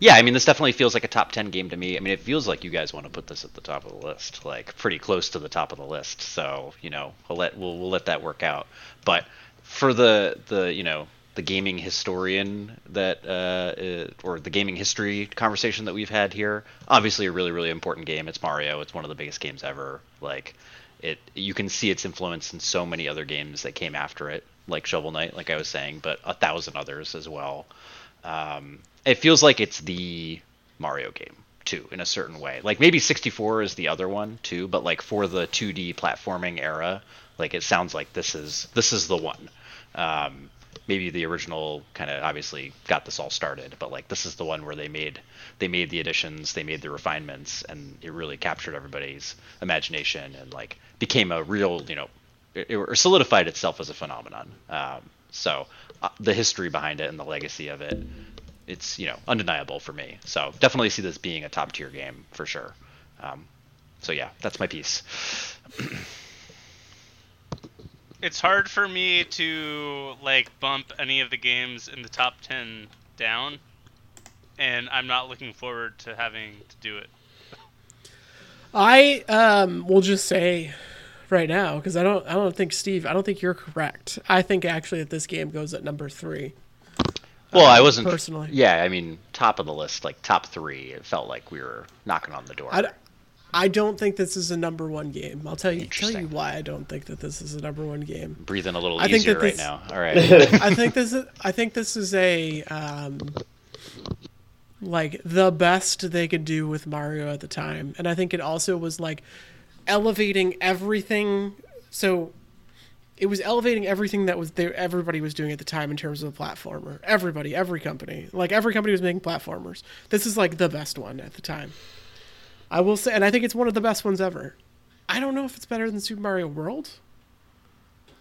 yeah, I mean this definitely feels like a top ten game to me. I mean it feels like you guys want to put this at the top of the list, like pretty close to the top of the list. So you know we'll let we'll, we'll let that work out. But for the the you know the gaming historian that uh, or the gaming history conversation that we've had here obviously a really really important game it's mario it's one of the biggest games ever like it you can see its influence in so many other games that came after it, like Shovel Knight, like I was saying, but a thousand others as well. Um, it feels like it's the Mario game too, in a certain way. Like maybe 64 is the other one too, but like for the 2D platforming era, like it sounds like this is this is the one. Um, maybe the original kind of obviously got this all started, but like this is the one where they made they made the additions, they made the refinements, and it really captured everybody's imagination and like became a real you know it, it solidified itself as a phenomenon. Um, so uh, the history behind it and the legacy of it, it's you know undeniable for me. So definitely see this being a top tier game for sure. Um, so yeah, that's my piece. it's hard for me to like bump any of the games in the top 10 down and i'm not looking forward to having to do it I um will just say right now because I don't I don't think Steve I don't think you're correct. I think actually that this game goes at number three. Well, I wasn't personally. Yeah, I mean, top of the list, like top three. It felt like we were knocking on the door. I, I don't think this is a number one game. I'll tell you tell you why I don't think that this is a number one game. Breathing a little I easier that right now. All right. I think this is I think this is a um, like the best they could do with Mario at the time, and I think it also was like elevating everything. So it was elevating everything that was there everybody was doing at the time in terms of a platformer. Everybody, every company, like every company was making platformers. This is like the best one at the time. I will say, and I think it's one of the best ones ever. I don't know if it's better than Super Mario World.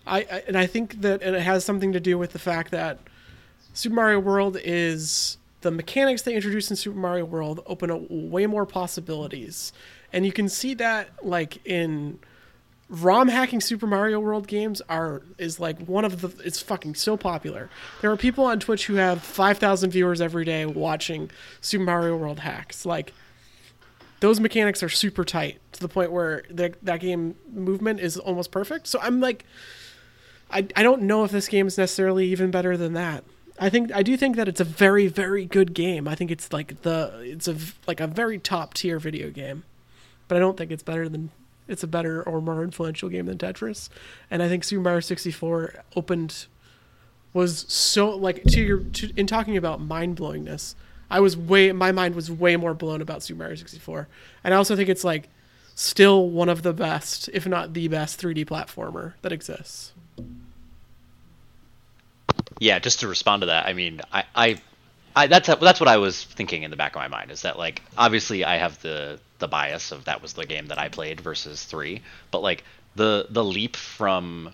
I, I and I think that and it has something to do with the fact that Super Mario World is the mechanics they introduced in Super Mario World open up way more possibilities, and you can see that like in ROM hacking Super Mario World games are is like one of the it's fucking so popular. There are people on Twitch who have five thousand viewers every day watching Super Mario World hacks. Like those mechanics are super tight to the point where the, that game movement is almost perfect. So I'm like, I, I don't know if this game is necessarily even better than that. I think I do think that it's a very very good game. I think it's like the it's a like a very top tier video game, but I don't think it's better than it's a better or more influential game than Tetris. And I think Super Mario 64 opened was so like to your to, in talking about mind blowingness. I was way my mind was way more blown about Super Mario 64, and I also think it's like still one of the best, if not the best, 3D platformer that exists. yeah, just to respond to that, I mean, I, I, I that's that's what I was thinking in the back of my mind is that like obviously I have the the bias of that was the game that I played versus three, but like the the leap from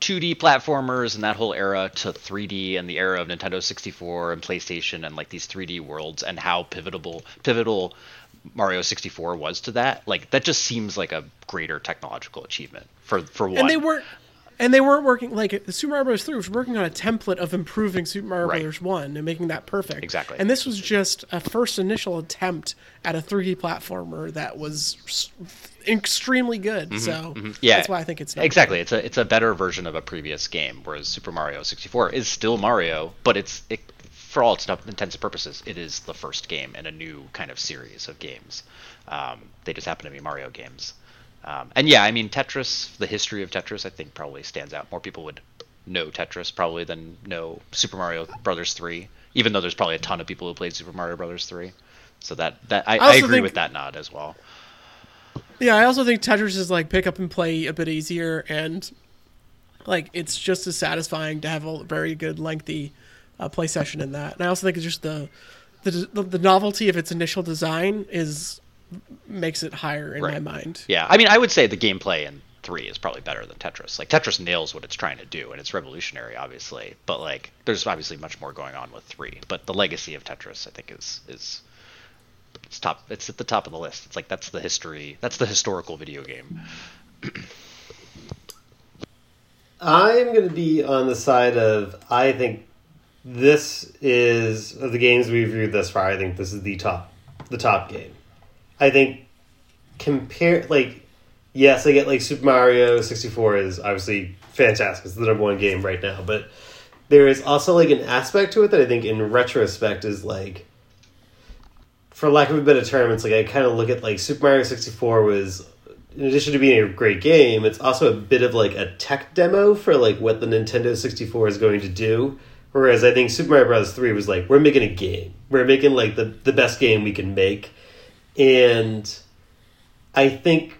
2D platformers and that whole era to 3D and the era of Nintendo 64 and PlayStation and like these 3D worlds and how pivotal pivotal Mario 64 was to that. Like that just seems like a greater technological achievement for for one. And they weren't and they weren't working like Super Mario Bros. 3 was working on a template of improving Super Mario Right. Bros. 1 and making that perfect. Exactly. And this was just a first initial attempt at a 3D platformer that was extremely good. So Mm-hmm, Yeah, that's why I think it's exactly. It's a it's a better version of a previous game, whereas Super Mario 64 is still Mario, but it's it, for all its intents and purposes, it is the first game in a new kind of series of games. Um, they just happen to be Mario games, um, and yeah, I mean Tetris. The history of Tetris, I think, probably stands out. More people would know Tetris probably than know Super Mario Brothers 3, even though there's probably a ton of people who played Super Mario Brothers 3. So that that I, I, also agree with that nod as well. Yeah, I also think Tetris is like pick up and play a bit easier, and like it's just as satisfying to have a very good lengthy uh, play session in that. And I also think it's just the the the, the novelty of its initial design is makes it higher in my mind. Yeah, I mean, I would say the gameplay in three is probably better than Tetris. Like Tetris nails what it's trying to do, and it's revolutionary, obviously. But like, there's obviously much more going on with three. But the legacy of Tetris, I think, is is it's top. It's at the top of the list. It's like that's the history. That's the historical video game. I'm going to be on the side of I think this is of the games we've reviewed thus far. I think this is the top, the top game. I think compare like yes, I get like Super Mario 64 is obviously fantastic. It's the number one game right now, but there is also like an aspect to it that I think in retrospect is like for lack of a better term, it's like I kind of look at like Super Mario 64 was in addition to being a great game, it's also a bit of like a tech demo for like what the Nintendo 64 is going to do. Whereas I think Super Mario Bros. 3 was like, we're making a game. We're making like the, the best game we can make. And I think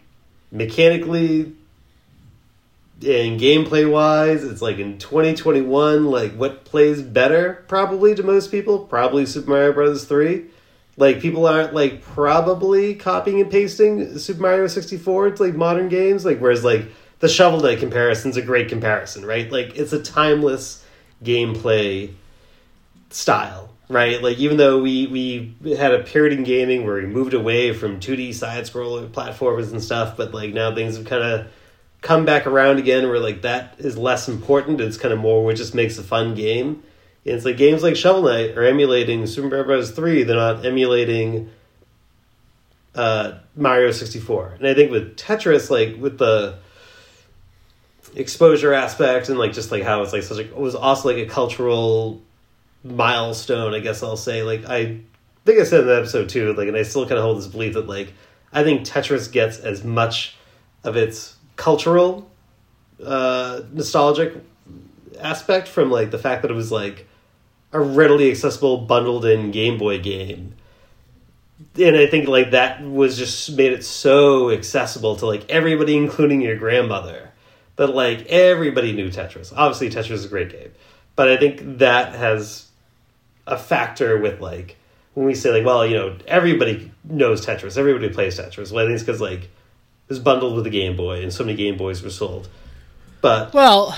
mechanically and gameplay wise, it's like in 2021, like what plays better probably to most people? Probably Super Mario Bros. 3. Like people aren't like probably copying and pasting Super Mario 64 to like modern games. Like whereas like the Shovel Knight comparison's a great comparison, right? Like it's a timeless gameplay style, right? Like even though we we had a period in gaming where we moved away from 2D side scroller platformers and stuff, but like now things have kind of come back around again where like that is less important. It's kind of more what just makes a fun game. And it's like games like Shovel Knight are emulating Super Mario Bros. 3, they're not emulating uh, Mario 64. And I think with Tetris, like with the exposure aspect and like just like how it's like such a it was also like a cultural milestone, I guess I'll say. Like I think I said in that episode too, like and I still kinda hold this belief that like I think Tetris gets as much of its cultural uh nostalgic aspect from like the fact that it was like a readily accessible bundled in Game Boy game. And I think like that was just made it so accessible to like everybody, including your grandmother. That like everybody knew Tetris. Obviously, Tetris is a great game, but I think that has a factor with like when we say like, well, you know, everybody knows Tetris, everybody plays Tetris. Well, I think it's because like it was bundled with the Game Boy, and so many Game Boys were sold. But Well,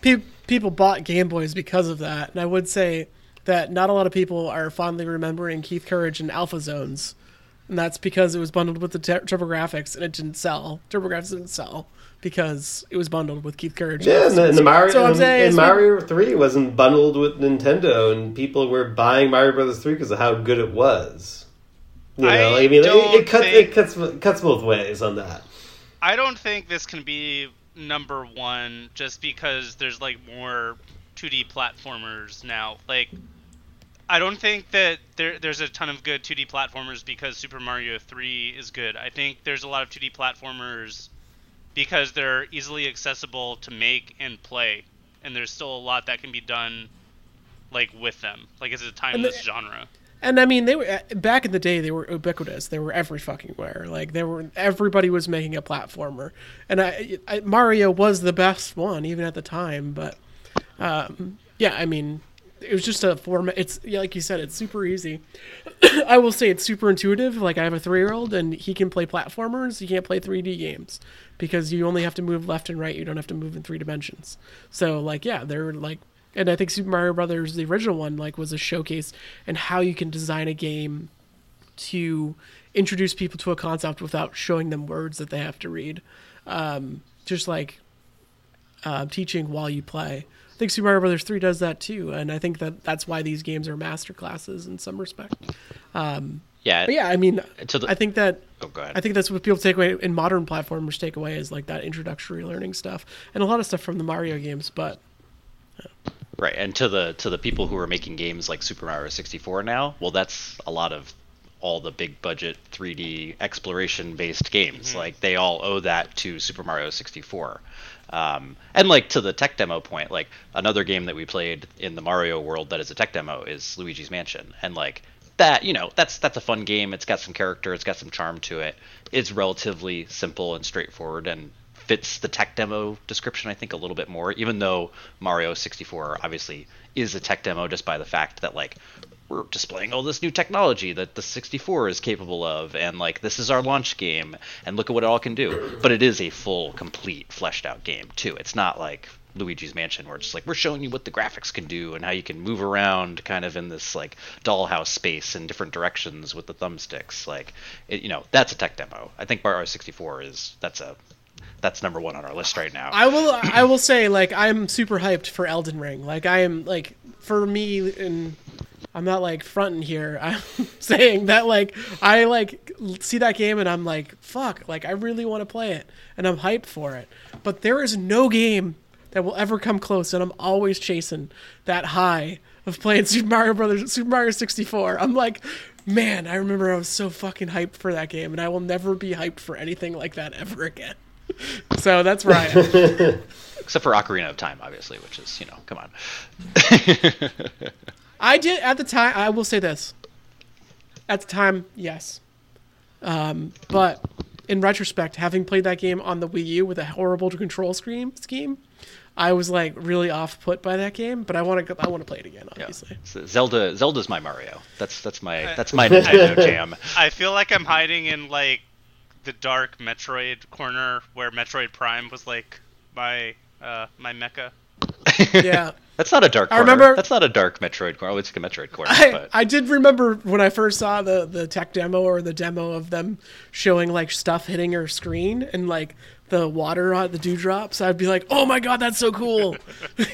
pe- people bought Game Boys because of that, and I would say that not a lot of people are fondly remembering Keith Courage and Alpha Zones, and that's because it was bundled with the ter- TurboGrafx and it didn't sell. TurboGrafx didn't sell because it was bundled with Keith Courage. Yeah, and the, and the Mario So I'm and, saying and Mario Three wasn't bundled with Nintendo, and people were buying Mario Brothers Three because of how good it was. You know, I I, mean, it, it cuts think- it cuts cuts both ways on that. I don't think this can be number one just because there's like more 2D platformers now. Like, I don't think that there there's a ton of good 2D platformers because Super Mario 3 is good. I think there's a lot of 2D platformers because they're easily accessible to make and play, and there's still a lot that can be done like with them. Like it's a timeless genre. And I mean, they were back in the day. They were ubiquitous. They were every fucking where. Like they were. Everybody was making a platformer, and I, I Mario was the best one even at the time. But um, yeah, I mean, it was just a format. It's yeah, like you said, it's super easy. I will say it's super intuitive. Like I have a three year old, and he can play platformers. He can't play 3D games because you only have to move left and right. You don't have to move in three dimensions. So like yeah, they're like and I think Super Mario Brothers, the original one, like was a showcase and how you can design a game to introduce people to a concept without showing them words that they have to read. Um, just like uh, teaching while you play. I think Super Mario Brothers three does that too, and I think that that's why these games are master classes in some respect. Yeah. But yeah, I mean, the- I think that Oh, go ahead. I think that's what people take away in modern platformers take away is like that introductory learning stuff and a lot of stuff from the Mario games, but Right, and to the to the people who are making games like Super Mario 64 now, well, that's a lot of all the big budget 3D exploration based games. Like they all owe that to Super Mario 64. Um, and like to the tech demo point, like another game that we played in the Mario world that is a tech demo is Luigi's Mansion, and like that, you know, that's that's a fun game. It's got some character, it's got some charm to it. It's relatively simple and straightforward, and fits the tech demo description, I think, a little bit more, even though Mario 64 obviously is a tech demo just by the fact that, like, we're displaying all this new technology that the 64 is capable of, and, like, this is our launch game, and look at what it all can do. But it is a full, complete, fleshed out game, too. It's not like Luigi's Mansion, where it's just like we're showing you what the graphics can do and how you can move around kind of in this like dollhouse space in different directions with the thumbsticks. Like, it, you know, that's a tech demo. I think Mario 64 is that's a that's number one on our list right now. I will I will say like I'm super hyped for Elden Ring. Like I am like for me and I'm not like fronting here. I'm saying that like I like see that game and I'm like fuck, like I really want to play it and I'm hyped for it. But there is no game that will ever come close and I'm always chasing that high of playing Super Mario Brothers Super Mario 64. I'm like Man, I remember I was so fucking hyped for that game, and I will never be hyped for anything like that ever again. so that's where I am. Except for Ocarina of Time, obviously, which is you know, come on. I did at the time. I will say this. At the time, yes. Um, but in retrospect, having played that game on the Wii U with a horrible control scheme scheme, I was like really off put by that game. But I want to. I want to play it again. Yeah. Obviously. So Zelda, Zelda's my Mario. That's that's my that's my Nintendo jam. I feel like I'm hiding in like the dark Metroid corner where Metroid Prime was like my uh, my Mecca. Yeah. That's not a dark I corner. remember- That's not a dark Metroid corner. Oh, it's a Metroid corner. I, but I did remember when I first saw the, the tech demo or the demo of them showing like stuff hitting her screen and like the water on the dewdrops. I'd be like, oh my god, that's so cool.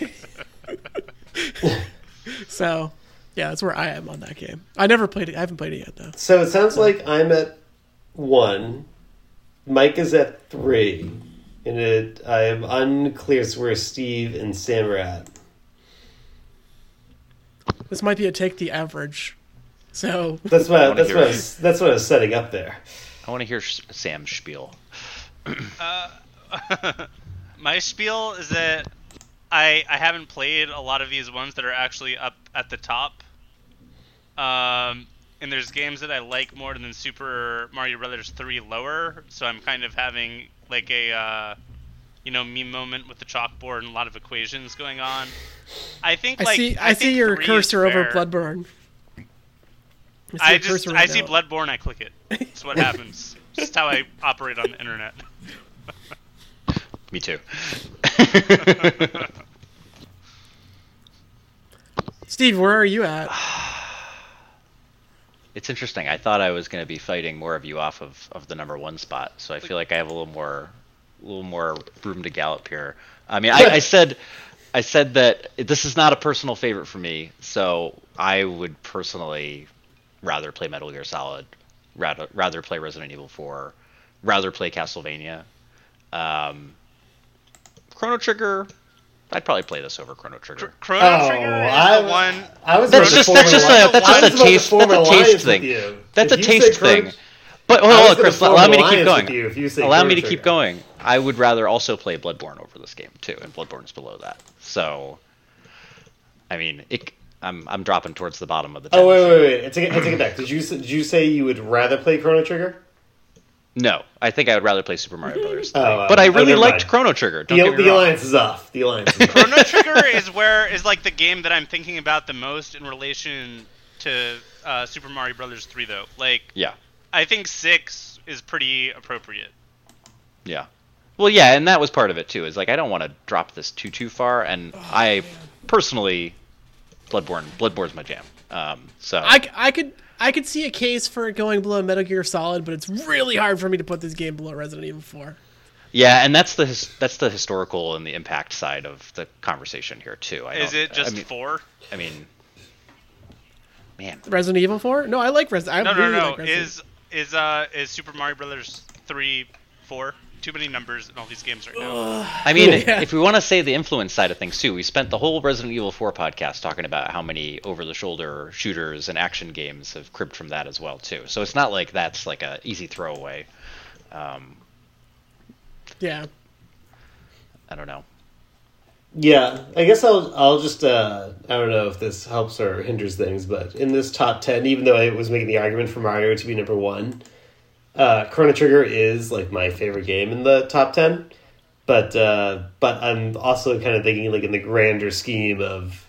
so, yeah, that's where I am on that game. I never played it. I haven't played it yet though. So it sounds like I'm at one. Mike is at three. And it, I am unclear as where Steve and Sam are at. This might be a take the average. So, That's what, I that's, hear what I was, that's what I was setting up there. I want to hear Sam's spiel. My spiel is that I I haven't played a lot of these ones that are actually up at the top. Um, and there's games that I like more than Super Mario Brothers 3 lower, so I'm kind of having like a uh, you know me moment with the chalkboard and a lot of equations going on. I think I like see I, see your cursor over fair. Bloodborne. see I just cursor I right see. Bloodborne, I click it. That's what happens. Just how I operate on the internet. Me too. Steve, where are you at? it's interesting. I thought I was going to be fighting more of you off of, of the number one spot, so I feel like I have a little more, a little more room to gallop here. I mean, I, I said, I said that this is not a personal favorite for me, so I would personally rather play Metal Gear Solid, rather rather play Resident Evil 4, rather play Castlevania. Um, Chrono Trigger, I'd probably play this over Chrono Trigger. Chrono Oh, Trigger is I, the one. I was That's about just form that's just a that's just a taste form that's a taste thing. That's If a you say taste Chrono- thing. But hold I on, Chris. Allow me to keep going. you you Allow Chrono me to keep going. I would rather also play Bloodborne over this game too, and Bloodborne's below that. So, I mean, it, I'm I'm dropping towards the bottom of the. Oh wait, wait, wait! I take it, I take it back. Did you did you say you would rather play Chrono Trigger? No, I think I would rather play Super Mario Brothers. Oh, uh, but I oh, really never liked mind. Chrono Trigger. Don't The, get me the wrong. alliance is off. The alliance. Is off. Chrono Trigger is where is like the game that I'm thinking about the most in relation to uh, Super Mario Brothers 3 though. Like Yeah, I think 6 is pretty appropriate. yeah. Well, yeah, and that was part of it too. Is like I don't want to drop this too too far, and Oh, I personally, Bloodborne, Bloodborne's my jam. Um, so I, I could I could see a case for it going below Metal Gear Solid, but it's really hard for me to put this game below Resident Evil 4. Yeah, and that's the his, that's the historical and the impact side of the conversation here too. I Is it just I mean, 4? I mean, man, Resident Evil 4? No, I like Resident. No, no, really no. Like Resident. is is uh is Super Mario Brothers 3 4? Too many numbers in all these games right now. I mean, Yeah. if we want to say the influence side of things too, we spent the whole Resident Evil 4 podcast talking about how many over-the-shoulder shooters and action games have cribbed from that as well too. So it's not like that's like a easy throwaway. Um, yeah. I don't know. Yeah, I guess I'll I'll just uh, I don't know if this helps or hinders things, but in this top ten, even though I was making the argument for Mario to be number one, uh, Chrono Trigger is like my favorite game in the top ten. But uh, but I'm also kind of thinking like in the grander scheme of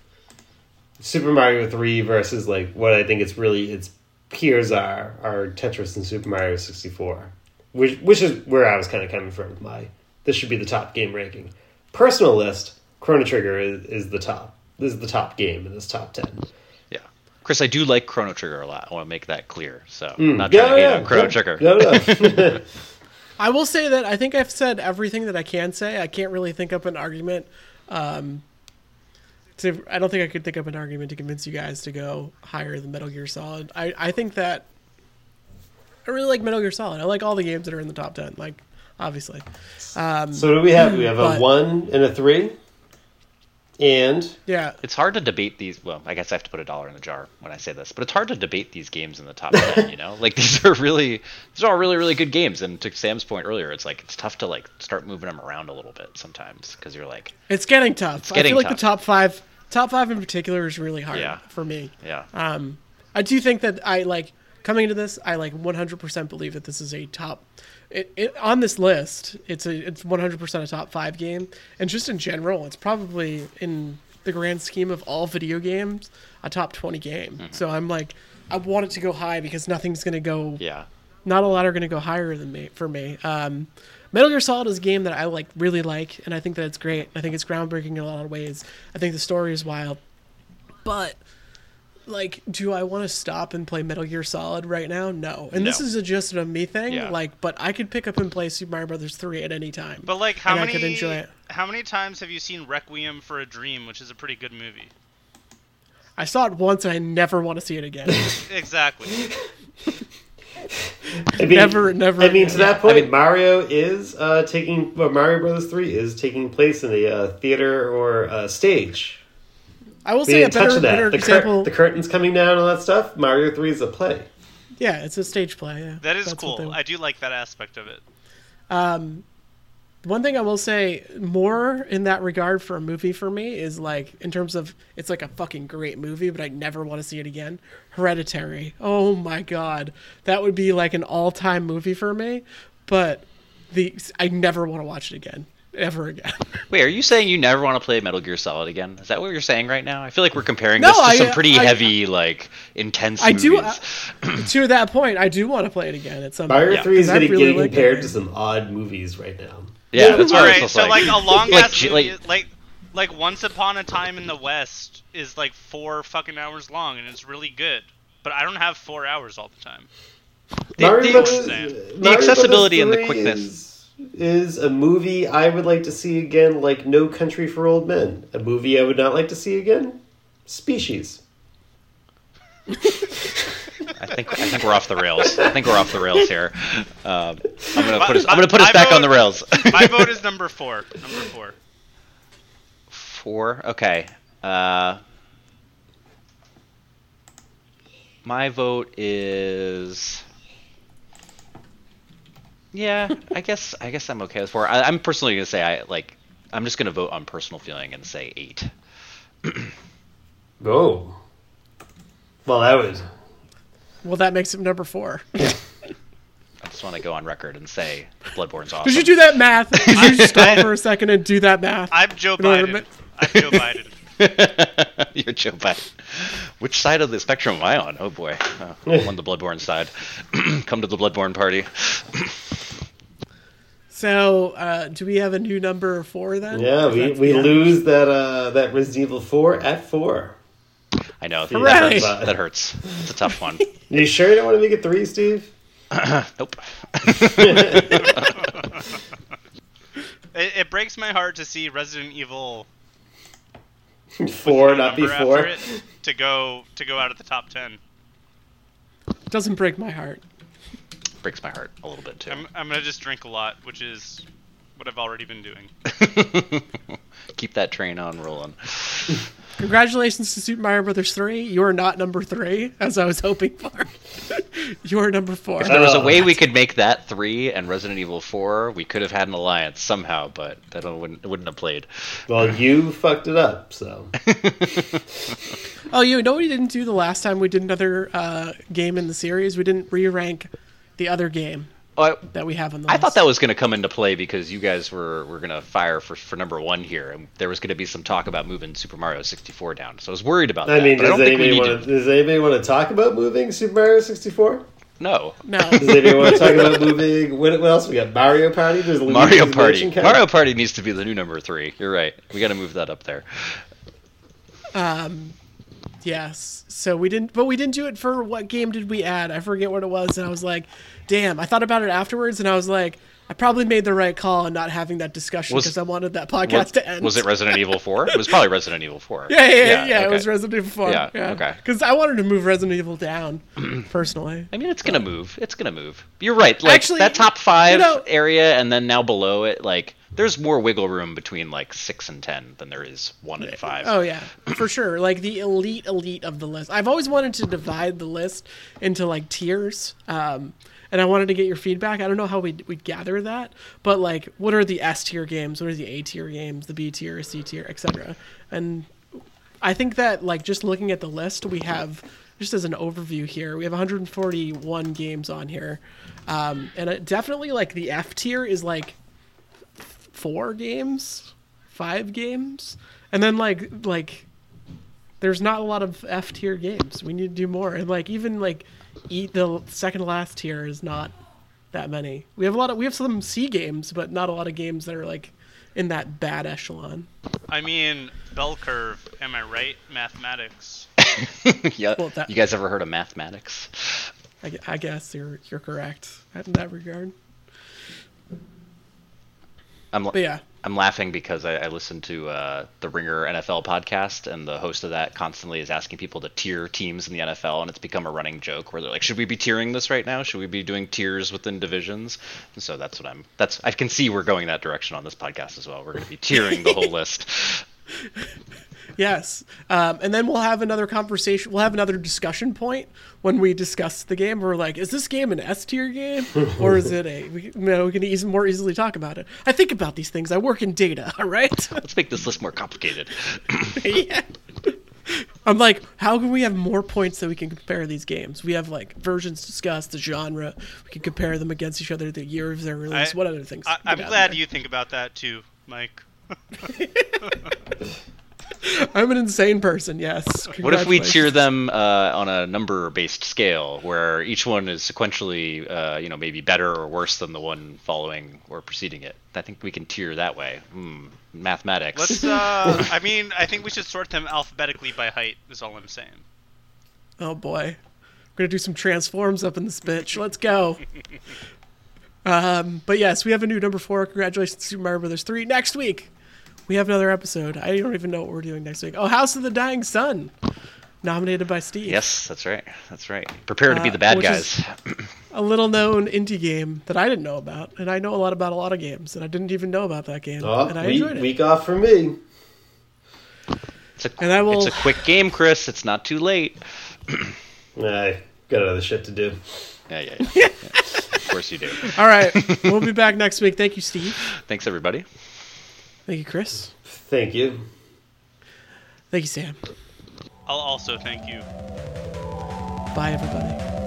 Super Mario Three versus like what I think it's really its peers are are Tetris and Super Mario sixty four, which which is where I was kind of coming from. with My this should be the top game ranking. Personal list, Chrono Trigger is, is the top. This is the top game in this top ten. Yeah, Chris, I do like Chrono Trigger a lot. I want to make that clear. So Mm. I'm not trying to hate on Chrono yeah. Trigger. No, no. I will say that I think I've said everything that I can say. I can't really think up an argument. Um, to I don't think I could think up an argument to convince you guys to go higher than Metal Gear Solid. I, I think that I really like Metal Gear Solid. I like all the games that are in the top ten. Like obviously, um, so do we have? We have But- a one and a three. And Yeah. It's hard to debate these. Well, I guess I have to put a dollar in the jar when I say this, but it's hard to debate these games in the top ten. You know, like these are really, these are all really, really good games. And to Sam's point earlier, it's like it's tough to like start moving them around a little bit sometimes because you're like, It's getting tough. getting I feel like tough. the top five, top five in particular, is really hard Yeah. for me. yeah, Um, I do think that I like coming into this. I like 100% believe that this is a top. It, it on this list, it's a it's 100% a top five game, and just in general, it's probably in the grand scheme of all video games a top 20 game. So I'm like, I want it to go high because nothing's gonna go yeah. not a lot are going to go higher than me for me. Um, Metal Gear Solid is a game that I like really like, and I think that it's great. I think it's groundbreaking in a lot of ways. I think the story is wild, but like, do I want to stop and play Metal Gear Solid right now? No. And this is a, just a me thing. Yeah. Like, but I could pick up and play Super Mario Brothers three at any time. But like, how and many I could enjoy it. how many times have you seen Requiem for a Dream, which is a pretty good movie? I saw it once, and I never want to see it again. Exactly. I mean, Never- never I mean, again. to that point, I point, mean- Mario is uh, taking. Well, Mario Brothers Three is taking place in a uh, theater or uh, stage. I will We say a didn't touch better, that. better The, cur- example. the curtains coming down all that stuff. Mario Three is a play. yeah, it's a stage play. Yeah, That is That's cool. they- I do like that aspect of it. Um, one thing I will say more in that regard for a movie for me is like in terms of it's like a fucking great movie, but I never want to see it again. Hereditary. Oh my god, that would be like an all-time movie for me. But the I never want to watch it again, ever again. Wait, are you saying you never want to play Metal Gear Solid again? Is that what you're saying right now? I feel like we're comparing No, this to I- some pretty I- heavy, like intense I do. movies. uh, to that point, I do want to play it again at some Mario point. Three is 'cause I getting, really getting like compared game. to some odd movies right now. yeah, that's what All right, so like, a long like, ass G- movie, like- like, like Once Upon a Time in the West is like four fucking hours long, and it's really good. But I don't have four hours all the time. The- Mario the- Brothers- the accessibility and the quickness. is, is a movie I would like to see again. Like No Country for Old Men. A movie I would not like to see again. Species. I think I think we're off the rails. I think we're off the rails here. Um, I'm gonna put us. I'm gonna put us my back on the rails. My vote is number four. Number four. Four. Okay. Uh, my vote is. Yeah, I guess I guess I'm okay with four. I, I'm personally gonna say I like. I'm just gonna vote on personal feeling and say eight. Oh. Well, that was. Well, that makes it number four. I just want to go on record and say Bloodborne's awesome. Did you do that math? Did you stop for a second and do that math? I'm Joe In order to Biden. I'm Joe Biden. You're Joe Biden. Which side of the spectrum am I on? Oh boy, uh, I'm on the Bloodborne side. Come to the Bloodborne party. So, uh, do we have a new number four then? Yeah, we, we yeah. lose that uh, that Resident Evil Four at four. I know Hooray! that hurts. That hurts. It's a tough one. You sure you don't want to make it three, Steve? nope. It, it breaks my heart to see Resident Evil Four, you not be number after four. to go to go out of the top ten. Doesn't break my heart. Breaks my heart a little bit too. I'm I'm gonna just drink a lot, which is what I've already been doing. Keep that train on rolling. Congratulations to Super Mario Brothers 3. You are not number three, as I was hoping for. you are number four. If there was a way we could make that three and Resident Evil four, we could have had an alliance somehow, but that wouldn't wouldn't have played. Well, you fucked it up, so. Oh, you know what we didn't do the last time we did another uh, game in the series? We didn't re-rank the other game Oh, I, that we have on the I list. thought that was going to come into play because you guys were, were going to fire for, for number one here, and there was going to be some talk about moving Super Mario 64 down. So I was worried about I that. mean, but I does don't think we anybody want to. to? Does anybody want to talk about moving Super Mario sixty four? No. No. Does anybody want to talk about moving? What, what else we got? Mario Party. There's Mario Party. Mario Party needs to be the new number three. You're right. We got to move that up there. Um, Yes. So we didn't, but we didn't do it for what game did we add? I forget what it was, and I was like, "Damn!" I thought about it afterwards, and I was like, "I probably made the right call on not having that discussion because I wanted that podcast Was, to end." was it Resident Evil 4? It was probably Resident Evil 4. Yeah, yeah, yeah. yeah, It okay. was Resident Evil 4. Yeah, Yeah, okay. Because I wanted to move Resident Evil down, personally. I mean, it's gonna move. It's gonna move. You're right. Like Actually, that top five you know- area, and then now below it, like there's more wiggle room between like six and ten than there is one and five. Oh yeah, for sure. Like the elite elite of the list. I've always wanted to divide the list into like tiers. Um, and I wanted to get your feedback. I don't know how we we gather that, but like, what are the S tier games? What are the A tier games? The B tier, C tier, etc. And I think that like just looking at the list, we have just as an overview here, we have 141 games on here, um, and it definitely like the F tier is like four games, five games, and then like like there's not a lot of F tier games. We need to do more, and like even like eat the second last tier is not that many. We have a lot of we have some C games, but not a lot of games that are like in that bad echelon. I mean, bell curve. Am I right? Mathematics. yeah. Well, that- you guys ever heard of mathematics? I, I guess you're you're correct in that regard. I'm But yeah, I'm laughing because I, I listened to uh, the Ringer NFL podcast, and the host of that constantly is asking people to tier teams in the NFL, and it's become a running joke where they're like, "Should we be tiering this right now? Should we be doing tiers within divisions?" And so that's what I'm. That's I can see we're going that direction on this podcast as well. We're going to be tiering the whole list. yes, um, and then we'll have another conversation. We'll have another discussion point when we discuss the game. We're like, is this game an S tier game or is it a? We, you know, we can eas more easily talk about it. I think about these things. I work in data. All right. Let's make this list more complicated. yeah. I'm like, how can we have more points that we can compare these games? We have like versions discussed, the genre. We can compare them against each other, the year of their release. I- what other things? I, I'm glad there? you think about that too, Mike. I'm an insane person. Yes. What if we tier them uh, on a number-based scale, where each one is sequentially, uh, you know, maybe better or worse than the one following or preceding it? I think we can tier that way. Hmm, mathematics. Let's. Uh, I mean, I think we should sort them alphabetically by height. Is all I'm saying. Oh boy, we're gonna do some transforms up in this bitch. Let's go. um, but yes, we have a new number four. Congratulations, to Super Mario Brothers three. Next week, we have another episode. I don't even know what we're doing next week. Oh, House of the Dying Sun, nominated by Steve. Yes, that's right. That's right. Prepare to be Uh, the bad which guys. a little known indie game that I didn't know about, and I know a lot about a lot of games, and I didn't even know about that game, Oh, and I week, enjoyed it. week off for me. It's a, And I will- it's a quick game, Chris. It's not too late. I got other shit to do. Yeah, yeah, yeah. yeah. Of course you do. All right, we'll be back next week. Thank you, Steve. Thanks, everybody. Thank you, Chris. Thank you. Thank you, Sam. I'll also thank you. Bye, everybody.